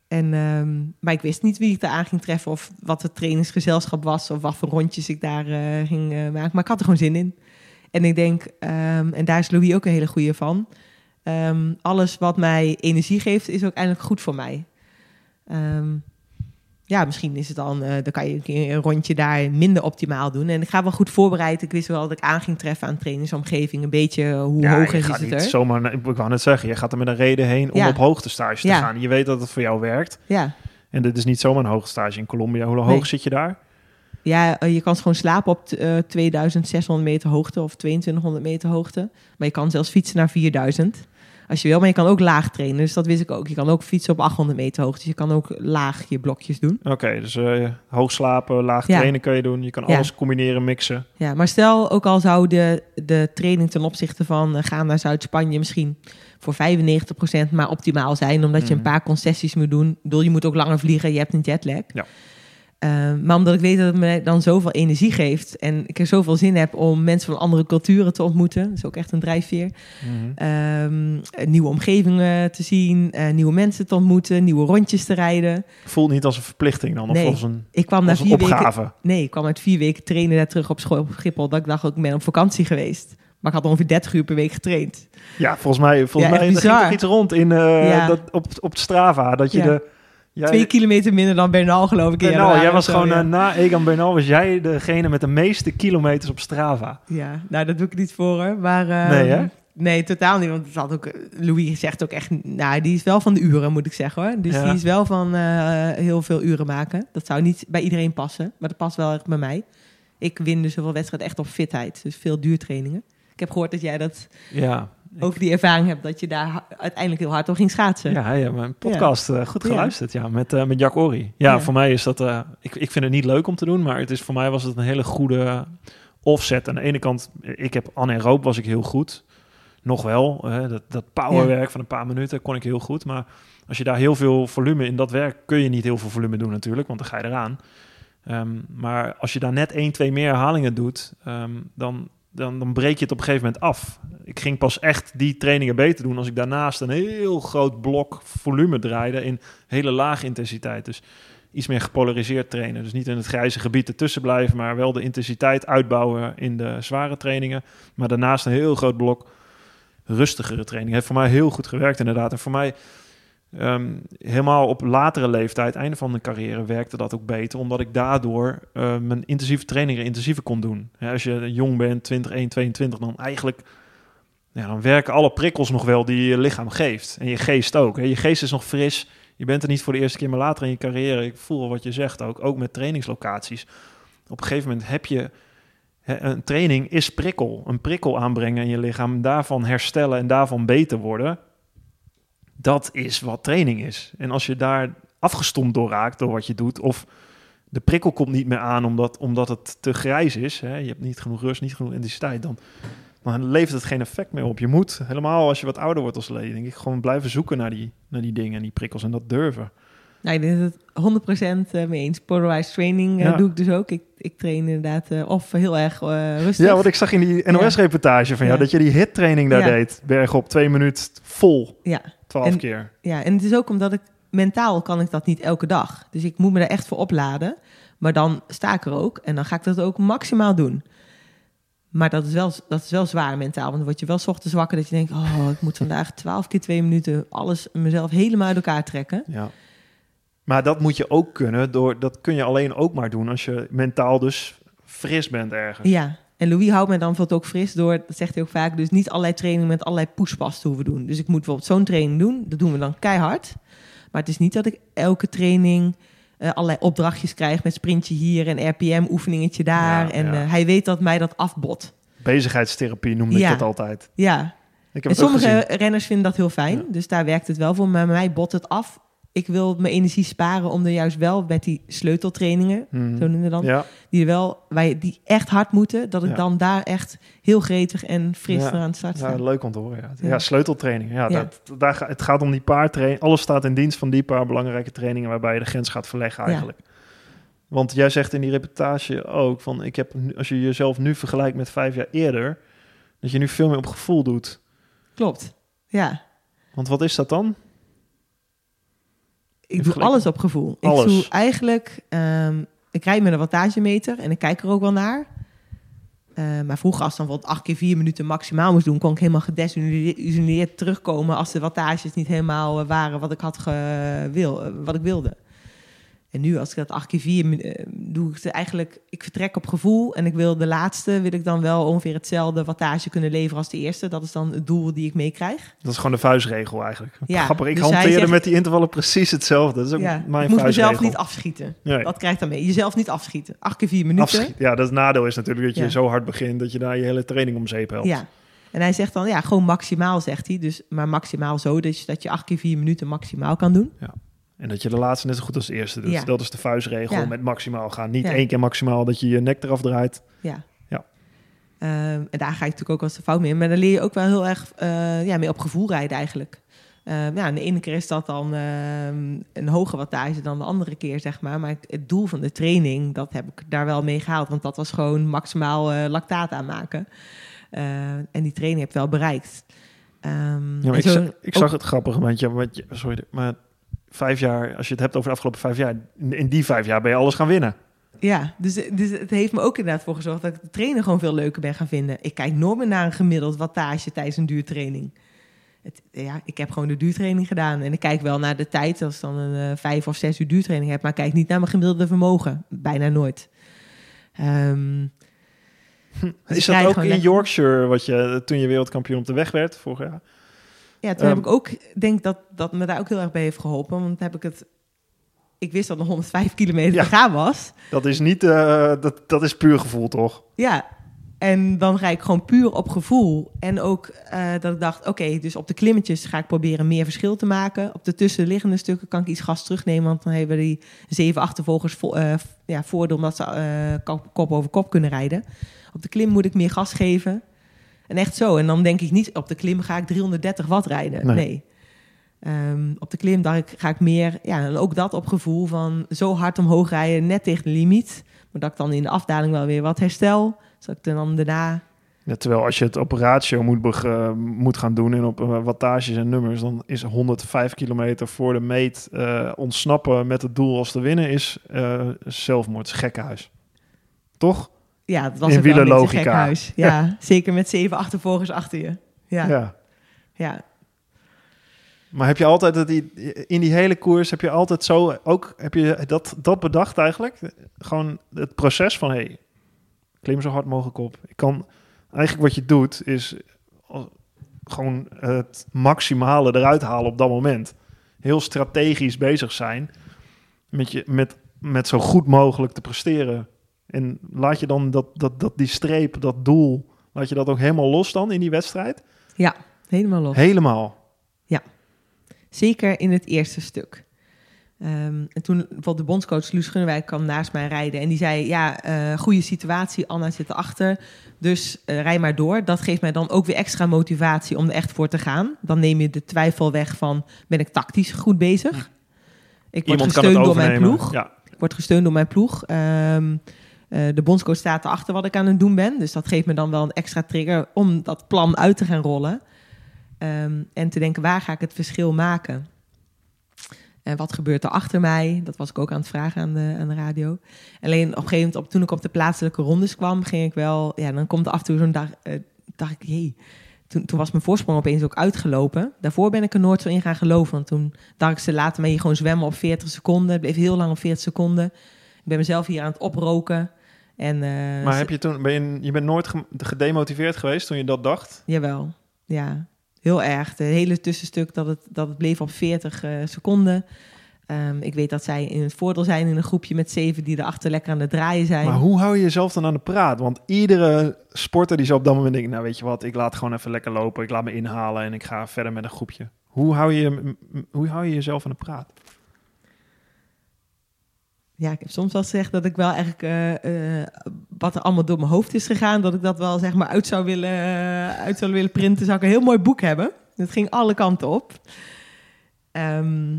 En, ehm, maar ik wist niet wie ik daar aan ging treffen of wat het trainingsgezelschap was of wat voor rondjes ik daar eh, ging eh, maken. Maar ik had er gewoon zin in. En ik denk, ehm, en daar is Louis ook een hele goede van. ehm, alles wat mij energie geeft, is ook eigenlijk goed voor mij. Ehm, ja, misschien is het dan, eh, dan kan je een keer een rondje daar minder optimaal doen. En ik ga wel goed voorbereid. Ik wist wel dat ik aan ging treffen aan trainingsomgeving. Een beetje eh, hoe Ja, hoog is het niet er. zomaar, ik wou net zeggen, je gaat er met een reden heen om op hoogtestage te Ja. gaan. Je weet dat het voor jou werkt. Ja. En dit is niet zomaar een hoogtestage in Colombia. Hoe hoog Nee. zit je daar? Ja, eh, je kan gewoon slapen op eh 2600 meter hoogte of 2200 meter hoogte. Maar je kan zelfs fietsen naar 4000 als je wil. Maar je kan ook laag trainen, dus dat wist ik ook. Je kan ook fietsen op 800 meter hoogte. Dus je kan ook laag je blokjes doen. Oké, dus eh, hoog slapen, laag Ja. trainen kun je doen. Je kan Ja. alles combineren, mixen. Ja, maar stel ook al zou de, de training ten opzichte van eh, gaan naar Zuid-Spanje misschien voor 95% maar optimaal zijn. Omdat je Mhm. een paar concessies moet doen. Ik bedoel, je moet ook langer vliegen, je hebt een jetlag. Ja. Eh, maar omdat ik weet dat het me dan zoveel energie geeft en ik er zoveel zin heb om mensen van andere culturen te ontmoeten, dat is ook echt een drijfveer. Mhm. Ehm, nieuwe omgevingen te zien, eh, nieuwe mensen te ontmoeten, nieuwe rondjes te rijden. Voelt niet als een verplichting dan, of Nee. als een, Ik kwam na als vier weken opgave. Nee, ik kwam uit vier weken trainen daar terug op school op Schiphol. Dat ik dacht ook, ik ben op vakantie geweest. Maar ik had ongeveer 30 uur per week getraind. Ja, volgens mij, volgens Ja, mij er ging toch iets rond in, Ja. dat, op, op Strava. Dat je Ja. de... Jij, Twee kilometer minder dan Bernal, geloof ik. Bernal, jij was zo, gewoon ja. eh, na Egan Bernal was jij degene met de meeste kilometers op Strava. Ja, nou, dat doe ik niet voor, hoor. Maar, ehm, Nee, hè? Nee, totaal niet. Want het had ook, Louis zegt ook echt... Nou, die is wel van de uren, moet ik zeggen, hoor. Dus Ja. die is wel van eh, heel veel uren maken. Dat zou niet bij iedereen passen. Maar dat past wel echt bij mij. Ik win dus zoveel wedstrijden echt op fitheid. Dus veel duurtrainingen. Ik heb gehoord dat jij dat Ja, ook die ervaring hebt... dat je daar uiteindelijk heel hard op ging schaatsen. ja, ja mijn podcast eh, goed Ja. geluisterd. Ja, met, eh, met Jack Ori. Ja, Ja. voor mij is dat... eh, ik, ik vind het niet leuk om te doen, maar het is, voor mij was het een hele goede offset. Aan de ene kant, ik heb anaeroop was ik heel goed. Nog wel. hè, dat, dat powerwerk van een paar minuten kon ik heel goed. Maar als je daar heel veel volume in dat werk... kun je niet heel veel volume doen natuurlijk, want dan ga je eraan. Ehm, maar als je daar net één, twee meer herhalingen doet... ehm, dan, dan, dan breek je het op een gegeven moment af. Ik ging pas echt die trainingen beter doen als ik daarnaast een heel groot blok volume draaide in hele lage intensiteit. Dus iets meer gepolariseerd trainen. Dus niet in het grijze gebied ertussen blijven, maar wel de intensiteit uitbouwen in de zware trainingen. Maar daarnaast een heel groot blok rustigere training. Heeft voor mij heel goed gewerkt inderdaad. En voor mij Ehm, helemaal op latere leeftijd, einde van mijn carrière, werkte dat ook beter. Omdat ik daardoor uh, mijn intensieve trainingen intensiever kon doen. als je jong bent, 20, 1, 22, dan eigenlijk... Ja, dan werken alle prikkels nog wel die je lichaam geeft. En je geest ook. Je geest is nog fris. Je bent er niet voor de eerste keer, maar later in je carrière... Ik voel wat je zegt ook, ook met trainingslocaties. Op een gegeven moment heb je... een training is prikkel. Een prikkel aanbrengen in je lichaam. Daarvan herstellen en daarvan beter worden dat is wat training is. En als je daar afgestompt door raakt door wat je doet, of de prikkel komt niet meer aan omdat, omdat het te grijs is, hè, je hebt niet genoeg rust, niet genoeg intensiteit, dan, dan levert het geen effect meer op. Je moet, helemaal als je wat ouder wordt als leden, denk ik, gewoon blijven zoeken naar die, naar die dingen en die prikkels en dat durven. Nou, ik denk dat het 100% eh, mee eens. Polarized training uh, doe ik dus ook. Ik, ik train inderdaad uh, of heel erg rustig. Ja, wat ik zag in die NOS-reportage van jou, dat je die hit-training daar deed. Berg op twee minuten vol. Ja. Twaalf keer. Ja, en het is ook omdat ik mentaal kan ik dat niet elke dag. Dus ik moet me daar echt voor opladen. Maar dan sta ik er ook en dan ga ik dat ook maximaal doen. Maar dat is wel, dat is wel zwaar mentaal. Want dan word je wel ochtends wakker dat je denkt... oh, ik moet vandaag twaalf keer twee minuten... alles mezelf helemaal uit elkaar trekken. Ja. Maar dat moet je ook kunnen. Door, dat kun je alleen ook maar doen als je mentaal dus fris bent ergens. Ja, en Louis houdt me dan bijvoorbeeld ook fris door, dat zegt hij ook vaak, dus niet allerlei trainingen met allerlei pushpas te hoeven doen. Dus ik moet bijvoorbeeld zo'n training doen, dat doen we dan keihard. Maar het is niet dat ik elke training uh, allerlei opdrachtjes krijg met sprintje hier en RPM-oefeningetje daar. en uh, hij weet dat mij dat afbot. Bezigheidstherapie noemde ik dat altijd. Ja. Ik heb en sommige renners vinden dat heel fijn, dus daar werkt het wel voor. Maar mij bot het af ik wil mijn energie sparen om er juist wel met die sleuteltrainingen, hmm. zo noemen we dan, ja. die wel, wij die echt hard moeten, dat ik dan daar echt heel gretig en fris ja. aan het start sta. Ja, leuk om te horen. Ja, ja. sleuteltraining. Ja, Dat, daar, het gaat om die paar trainingen. Alles staat in dienst van die paar belangrijke trainingen waarbij je de grens gaat verleggen eigenlijk. Want jij zegt in die reportage ook van, ik heb, als je jezelf nu vergelijkt met vijf jaar eerder, dat je nu veel meer op gevoel doet. Klopt. Ja. Want wat is dat dan? Ik doe alles op gevoel. Alles. Ik doe eigenlijk, um, ik rijd met een wattagemeter en ik kijk er ook wel naar. Uh, maar vroeger, als dan bijvoorbeeld acht keer vier minuten maximaal moest doen, kon ik helemaal gedesillusioneerd terugkomen als de wattages niet helemaal eh, waren wat ik had wil, eh, wat ik wilde. En nu, als ik dat acht keer vier uh, doe, ik eigenlijk, ik vertrek op gevoel. En ik wil de laatste, wil ik dan wel ongeveer hetzelfde wattage kunnen leveren als de eerste. Dat is dan het doel die ik meekrijg. Dat is gewoon de vuistregel eigenlijk. Ja, Grappig, ik dus hanteerde met die intervallen precies hetzelfde. Dat is ook ja, mijn ik moet mezelf niet afschieten. Nee. Dat krijgt dan mee. Jezelf niet afschieten. Acht keer vier minuten. ja, dat nadeel is natuurlijk dat je zo hard begint dat je daar je hele training om zeep helpt. Ja. En hij zegt dan, ja, gewoon maximaal, zegt hij. Dus, maar maximaal zo, dus dat je acht keer vier minuten maximaal kan doen. Ja. En dat je de laatste net zo goed als de eerste doet. Dat is de vuistregel met maximaal gaan. Niet één keer maximaal dat je je nek eraf draait. Ja. ja. Ehm, en daar ga ik natuurlijk ook als de fout mee. Maar dan leer je ook wel heel erg uh, ja, mee op gevoel rijden eigenlijk. Uh, ja, de ene keer is dat dan ehm, een hogere wattage dan de andere keer, zeg maar. Maar het doel van de training, dat heb ik daar wel mee gehaald. Want dat was gewoon maximaal uh, lactaat aanmaken. en die training heb ik wel bereikt. Um, ja, ik, zag, ik zag het grappig, want je, sorry, maar vijf jaar, als je het hebt over de afgelopen vijf jaar, in die vijf jaar ben je alles gaan winnen. Ja, dus, dus het heeft me ook inderdaad voor gezorgd dat ik de trainen gewoon veel leuker ben gaan vinden. Ik kijk nooit meer naar een gemiddeld wattage tijdens een duurtraining. Het, ja, ik heb gewoon de duurtraining gedaan. En ik kijk wel naar de tijd, als ik dan een uh, vijf of zes uur duurtraining heb. Maar ik kijk niet naar mijn gemiddelde vermogen. Bijna nooit. Um, is dat ook in Yorkshire, wat je toen je wereldkampioen op de weg werd vorig jaar? Ja, toen heb ehm, ik ook, denk dat dat me daar ook heel erg bij heeft geholpen. Want heb ik het, ik wist dat nog 105 kilometer ja, te gaan was. Dat is niet, uh, dat, dat is puur gevoel, toch? Ja, en dan ga ik gewoon puur op gevoel. En ook uh, dat ik dacht, oké, dus op de klimmetjes ga ik proberen meer verschil te maken. Op de tussenliggende stukken kan ik iets gas terugnemen. Want dan hebben die zeven achtervolgers vo uh, ja, voordeel omdat ze kop over kop kunnen rijden. Op de klim moet ik meer gas geven. En echt zo. En dan denk ik niet, op de klim ga ik 330 watt rijden. Nee. Ehm, op de klim ik, ga ik meer, ja, en ook dat op gevoel van zo hard omhoog rijden, net tegen de limiet. Maar dat ik dan in de afdaling wel weer wat herstel. Zodat ik dan daarna Ja, terwijl als je het op ratio moet, eh, moet gaan doen en op eh, wattages en nummers, dan is 105 kilometer voor de meet eh, ontsnappen met het doel als te winnen is zelfmoord, is gekkenhuis. Toch? Ja, het was In ook wel een beetje wielerlogica. gek huis. Ja, zeker met zeven achtervolgers achter je. Ja, ja. ja. Maar heb je altijd i- in die hele koers heb je altijd zo ook heb je dat, dat bedacht eigenlijk? Gewoon het proces van hey, klim zo hard mogelijk op. Ik kan eigenlijk wat je doet is gewoon het maximale eruit halen op dat moment. Heel strategisch bezig zijn met je met met zo goed mogelijk te presteren. En laat je dan dat, dat, dat die streep, dat doel, laat je dat ook helemaal los dan in die wedstrijd? helemaal los. Helemaal. Zeker in het eerste stuk. Ehm, en toen bijvoorbeeld de bondscoach Luus Gunnewijk kwam naast mij rijden. En die zei, ja, eh, goede situatie, Anna zit erachter. Dus eh, rij maar door. Dat geeft mij dan ook weer extra motivatie om er echt voor te gaan. Dan neem je de twijfel weg van, ben ik tactisch goed bezig? Ik word Iemand gesteund door mijn ploeg. Ja, Ik word gesteund door mijn ploeg. Ehm, eh, de bondscoach staat erachter wat ik aan het doen ben. Dus dat geeft me dan wel een extra trigger om dat plan uit te gaan rollen. Ehm, en te denken, waar ga ik het verschil maken? En wat gebeurt er achter mij? Dat was ik ook aan het vragen aan de, aan de radio. Alleen op een gegeven moment, toen ik op de plaatselijke rondes kwam, ging ik wel... Ja, dan komt er af en toe zo'n dag... eh, dacht ik, jee... Toen, toen was mijn voorsprong opeens ook uitgelopen. Daarvoor ben ik er nooit zo in gaan geloven. Want toen dacht ik, ze laten mij hier gewoon zwemmen op 40 seconden. Het bleef heel lang op 40 seconden. Ik ben mezelf hier aan het oproken. En, eh, maar heb je toen, ben je, je bent nooit ge- gedemotiveerd geweest toen je dat dacht? Jawel, ja. Heel erg. Het hele tussenstuk dat het, dat het bleef op 40 eh, seconden. Ehm, ik weet dat zij in het voordeel zijn in een groepje met zeven die erachter lekker aan het draaien zijn. Maar hoe hou je jezelf dan aan de praat? Want iedere sporter die zo op dat moment denkt, nou weet je wat, ik laat gewoon even lekker lopen, ik laat me inhalen en ik ga verder met een groepje. Hoe hou je, hoe hou je jezelf aan de praat? Ja, ik heb soms wel gezegd dat ik wel eigenlijk eh, eh, wat er allemaal door mijn hoofd is gegaan, dat ik dat wel zeg maar uit zou willen, eh, uit zou willen printen. Zou ik een heel mooi boek hebben. Het ging alle kanten op. Ehm,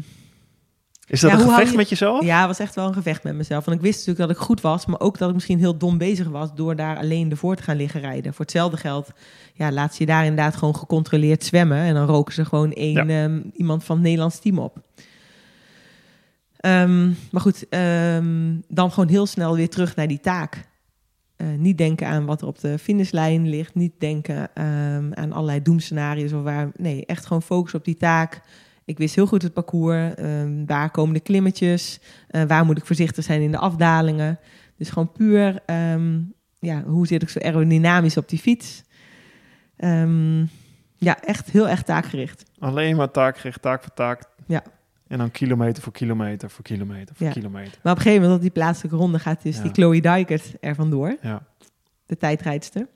Is dat Ja, een gevecht je- met jezelf? Ja, het was echt wel een gevecht met mezelf. Want ik wist natuurlijk dat ik goed was, maar ook dat ik misschien heel dom bezig was door daar alleen ervoor te gaan liggen rijden. Voor hetzelfde geld, ja, laat ze je daar inderdaad gewoon gecontroleerd zwemmen. En dan roken ze gewoon één, ehm, iemand van het Nederlands team op. Ehm, maar goed, ehm, dan gewoon heel snel weer terug naar die taak. Eh, niet denken aan wat er op de finishlijn ligt. Niet denken ehm, aan allerlei doemscenario's. Of waar, nee, echt gewoon focus op die taak. Ik wist heel goed het parcours. waar komen de klimmetjes? Eh, waar moet ik voorzichtig zijn in de afdalingen? Dus gewoon puur, ja, hoe zit ik zo aerodynamisch op die fiets? Ja, echt heel erg taakgericht. Alleen maar taakgericht, taak voor taak. Ja. En dan kilometer voor kilometer voor kilometer voor Ja. kilometer. Maar op een gegeven moment, op die plaatselijke ronde, gaat dus Ja. die Chloe Dijkert er vandoor. Ja. de tijdrijdster.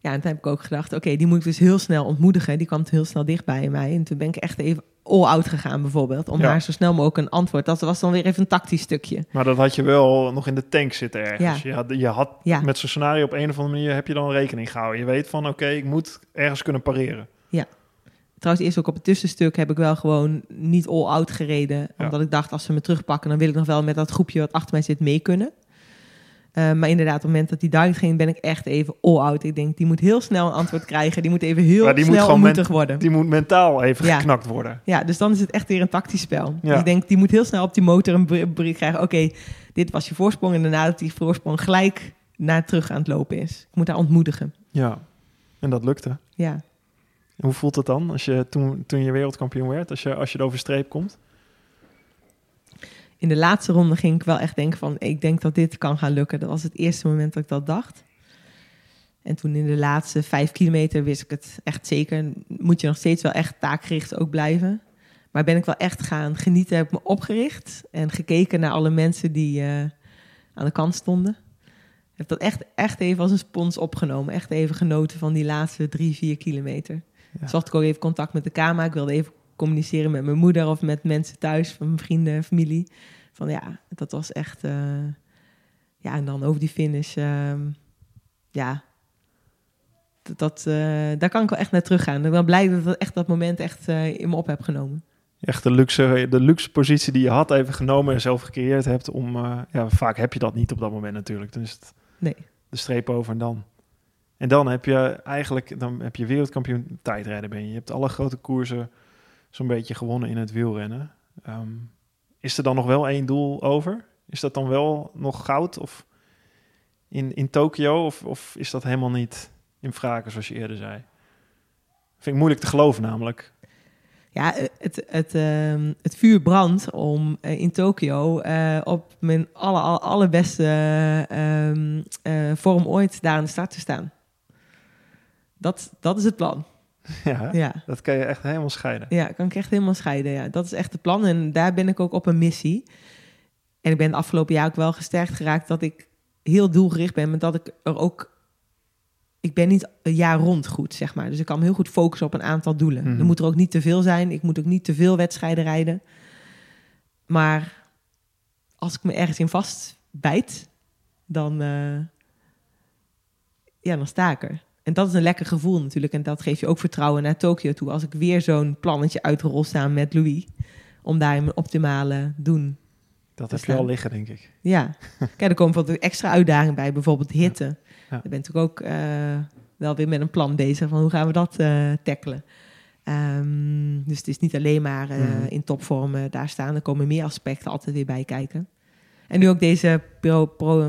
Ja, en toen heb ik ook gedacht, oké, die moet ik dus heel snel ontmoedigen. Die kwam heel snel dicht bij mij. En toen ben ik echt even all-out gegaan bijvoorbeeld. Om Ja. haar zo snel mogelijk een antwoord. Dat was dan weer even een tactisch stukje. Maar dat had je wel nog in de tank zitten ergens. Ja. Je had, je had Ja. met zo'n scenario op een of andere manier heb je dan rekening gehouden. Je weet van oké, ik moet ergens kunnen pareren. Trouwens, eerst ook op het tussenstuk heb ik wel gewoon niet all-out gereden. Ja. Omdat ik dacht, als ze me terugpakken, dan wil ik nog wel met dat groepje wat achter mij zit mee kunnen. Eh, maar inderdaad, op het moment dat die duidelijk ging, ben ik echt even all-out. Ik denk, die moet heel snel een antwoord krijgen. Die moet even heel die snel worden. Die moet mentaal even Ja. geknakt worden. Ja, dus dan is het echt weer een tactisch spel. Ja. Dus ik denk, die moet heel snel op die motor een br- bericht krijgen. Oké, dit was je voorsprong. En daarna dat die voorsprong gelijk naar terug aan het lopen is. Ik moet haar ontmoedigen. Ja. En dat lukte. Ja. Hoe voelt het dan als je toen, toen je wereldkampioen werd, als je, als je over streep komt? In de laatste ronde ging ik wel echt denken van... ik denk dat dit kan gaan lukken. Dat was het eerste moment dat ik dat dacht. En toen in de laatste vijf kilometer wist ik het echt zeker. Moet je nog steeds wel echt taakgericht ook blijven. Maar ben ik wel echt gaan genieten. Heb ik me opgericht en gekeken naar alle mensen die eh, aan de kant stonden. Heb dat echt, echt even als een spons opgenomen. Echt even genoten van die laatste drie, vier kilometer. Ja. Zocht ik ook even contact met de camera. Ik wilde even communiceren met mijn moeder of met mensen thuis, van mijn vrienden, familie. Van ja, dat was echt. eh, ja, en dan over die finish. ehm, ja, dat, dat, eh, daar kan ik wel echt naar teruggaan. Ik ben blij dat ik echt dat moment echt eh, in me op heb genomen. Echt de luxe, de luxe positie die je had even genomen en zelf gecreëerd hebt om... ja, vaak heb je dat niet op dat moment natuurlijk. Dan is het, Nee. de streep over en dan. En dan heb je eigenlijk, dan heb je wereldkampioen tijdrijden ben je. Je hebt alle grote koersen zo'n beetje gewonnen in het wielrennen. Ehm, is er dan nog wel één doel over? Is dat dan wel nog goud of in, in Tokio? Of, of is dat helemaal niet in vragen, zoals je eerder zei? Vind ik moeilijk te geloven namelijk. Ja, het, het, uh, het vuur brandt om uh, in Tokio uh, op mijn alle, alle, allerbeste uh, vorm ooit daar aan de start te staan. Dat, dat is het plan. Ja, ja, dat kan je echt helemaal scheiden. Ja, kan ik echt helemaal scheiden. Ja. Dat is echt het plan en daar ben ik ook op een missie. En ik ben het afgelopen jaar ook wel gesterkt geraakt dat ik heel doelgericht ben, maar dat ik er ook ik ben niet een jaar rond goed, zeg maar. Dus ik kan me heel goed focussen op een aantal doelen. Mm Er moet er ook niet te veel zijn. Ik moet ook niet te veel wedstrijden rijden. Maar als ik me ergens in vastbijt, dan, uh, ja, dan sta ik er. En dat is een lekker gevoel natuurlijk. En dat geeft je ook vertrouwen naar Tokio toe. Als ik weer zo'n plannetje uitrol staan met Louis. Om daar mijn optimale doen. Dat heb je al liggen, denk ik. Ja. Kijk, er komen wat extra uitdagingen bij. Bijvoorbeeld hitte. Ja. Ja. Ik ben natuurlijk ook uh, wel weer met een plan bezig van hoe gaan we dat uh, tackelen. Um, dus het is niet alleen maar uh, mm. in topvorm daar staan. Er komen meer aspecten altijd weer bij kijken. En nu ook deze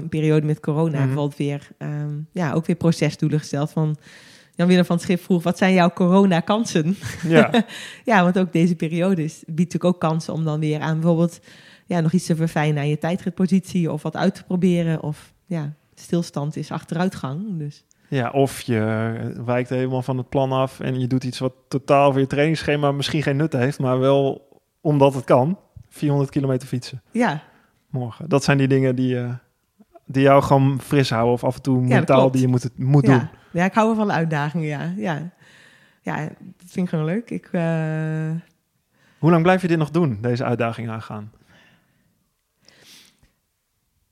periode met corona, mm. bijvoorbeeld weer, um, ja, ook weer procesdoelen gesteld van... Jan-Willem van het Schip vroeg, wat zijn jouw corona-kansen? Ja. ja, want ook deze periode is, biedt natuurlijk ook kansen om dan weer aan bijvoorbeeld ja, nog iets te verfijnen aan je tijdritpositie of wat uit te proberen. Of ja, stilstand is achteruitgang. Dus. Ja, of je wijkt helemaal van het plan af en je doet iets wat totaal voor je trainingsschema misschien geen nut heeft, maar wel omdat het kan. 400 kilometer fietsen. Ja. Morgen. Dat zijn die dingen die, uh, die jou gewoon fris houden of af en toe ja, mentaal die je moet, moet ja. doen. Ja, ik hou wel van uitdagingen, ja. Ja, ja dat vind ik gewoon leuk. Ik, uh... Hoe lang blijf je dit nog doen, deze uitdaging aangaan?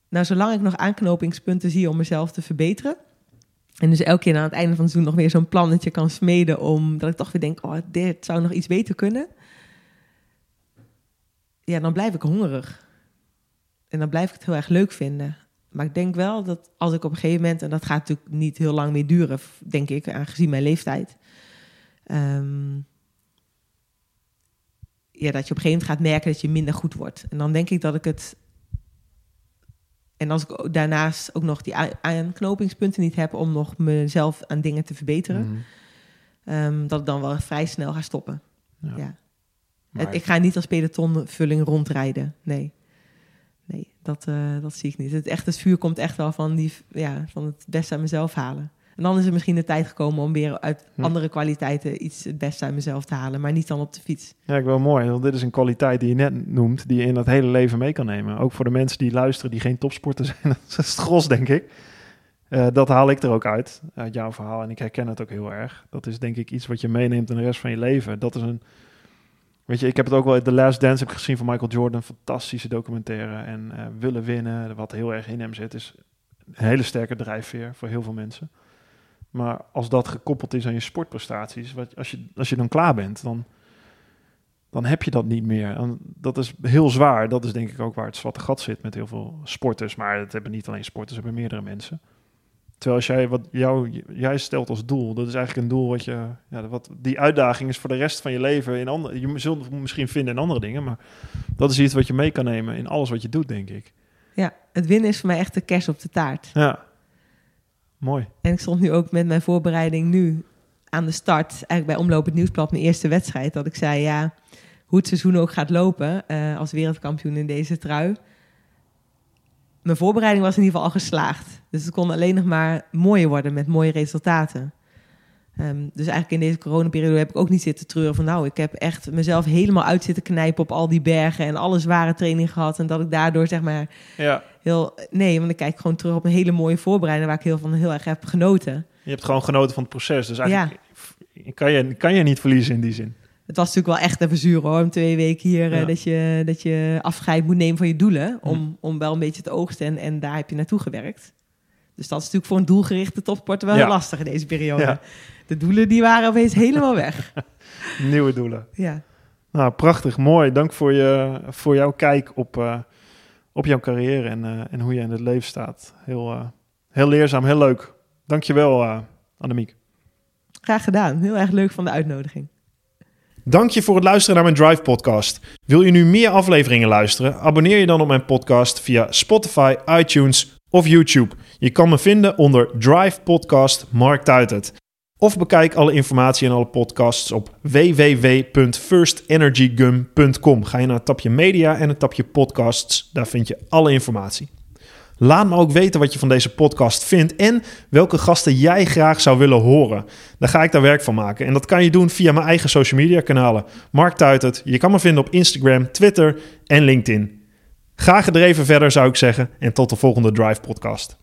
Nou, zolang ik nog aanknopingspunten zie om mezelf te verbeteren. En dus elke keer aan het einde van het seizoen nog weer zo'n plannetje kan smeden. Om dat ik toch weer denk, oh, dit zou nog iets beter kunnen. Ja, dan blijf ik hongerig. En dan blijf ik het heel erg leuk vinden. Maar ik denk wel dat als ik op een gegeven moment, en dat gaat natuurlijk niet heel lang meer duren, denk ik, aangezien mijn leeftijd. Um, ja, dat je op een gegeven moment gaat merken dat je minder goed wordt. En dan denk ik dat ik het en als ik daarnaast ook nog die aanknopingspunten niet heb om nog mezelf aan dingen te verbeteren, mhm. ehm, dat ik dan wel vrij snel ga stoppen. Ja. ja. ik ga niet als pelotonvulling rondrijden. Nee. Nee, dat, uh, dat zie ik niet. Het, echt, het vuur komt echt wel van, die, ja, van het beste aan mezelf halen. En dan is er misschien de tijd gekomen om weer uit hm. andere kwaliteiten iets het beste uit mezelf te halen, maar niet dan op de fiets. Ja, ik wel mooi. Want dit is een kwaliteit die je net noemt, die je in dat hele leven mee kan nemen. Ook voor de mensen die luisteren, die geen topsporter zijn. dat is het gros, denk ik. Uh, dat haal ik er ook uit, uit jouw verhaal. En ik herken het ook heel erg. Dat is denk ik iets wat je meeneemt in de rest van je leven. Dat is een... Weet je, ik heb het ook wel... The Last Dance heb gezien van Michael Jordan. Fantastische documentaire. En uh, willen winnen, wat heel erg in hem zit, is een hele sterke drijfveer voor heel veel mensen. Maar als dat gekoppeld is aan je sportprestaties, wat, als, je, als je dan klaar bent, dan, dan heb je dat niet meer. Dat is heel zwaar. Dat is denk ik ook waar het zwarte gat zit met heel veel sporters. Maar het hebben niet alleen sporters, het hebben meerdere mensen. Terwijl als jij wat jou, jij stelt als doel, dat is eigenlijk een doel wat je, ja, wat die uitdaging is voor de rest van je leven in andere. Je zult het misschien vinden in andere dingen, maar dat is iets wat je mee kan nemen in alles wat je doet, denk ik. Ja, het winnen is voor mij echt de kerst op de taart. Ja. Mooi. En ik stond nu ook met mijn voorbereiding nu aan de start, eigenlijk bij Omloop het Nieuwsblad, mijn eerste wedstrijd, dat ik zei, ja, hoe het seizoen ook gaat lopen uh, als wereldkampioen in deze trui. Mijn voorbereiding was in ieder geval al geslaagd. Dus het kon alleen nog maar mooier worden met mooie resultaten. Um, dus eigenlijk in deze coronaperiode heb ik ook niet zitten treuren van... nou, ik heb echt mezelf helemaal uit zitten knijpen op al die bergen... en alle zware training gehad. En dat ik daardoor zeg maar ja. heel... Nee, want ik kijk gewoon terug op een hele mooie voorbereiding... waar ik heel van heel erg heb genoten. Je hebt gewoon genoten van het proces. Dus eigenlijk ja. kan, je, kan je niet verliezen in die zin. Het was natuurlijk wel echt even zuur hoor, om twee weken hier... Eh, dat, je, dat je afscheid moet nemen van je doelen... om, om wel een beetje te oogsten en, en daar heb je naartoe gewerkt. Dus dat is natuurlijk voor een doelgerichte topsporter wel lastig in deze periode. Ja de doelen die waren opeens helemaal weg. Nieuwe doelen. Ja. Nou, prachtig. Mooi. Dank voor, je, voor jouw kijk op, uh, op jouw carrière en, uh, en hoe je in het leven staat. Heel, uh, Heel leerzaam, heel leuk. Dankjewel, uh, Annemiek. Graag gedaan. Heel erg leuk van de uitnodiging. Dank je voor het luisteren naar mijn Drive podcast. Wil je nu meer afleveringen luisteren? Abonneer je dan op mijn podcast via Spotify, iTunes of YouTube. Je kan me vinden onder Drive Podcast Mark Tuitert. Of bekijk alle informatie en alle podcasts op www.firstenergygum.com. Ga je naar het tapje media en het tapje podcasts. Daar vind je alle informatie. Laat me ook weten wat je van deze podcast vindt en welke gasten jij graag zou willen horen. Dan ga ik daar werk van maken. En dat kan je doen via mijn eigen social media kanalen. Mark Tuitert. Je kan me vinden op Instagram, Twitter en LinkedIn. Ga gedreven verder zou ik zeggen en tot de volgende Drive podcast.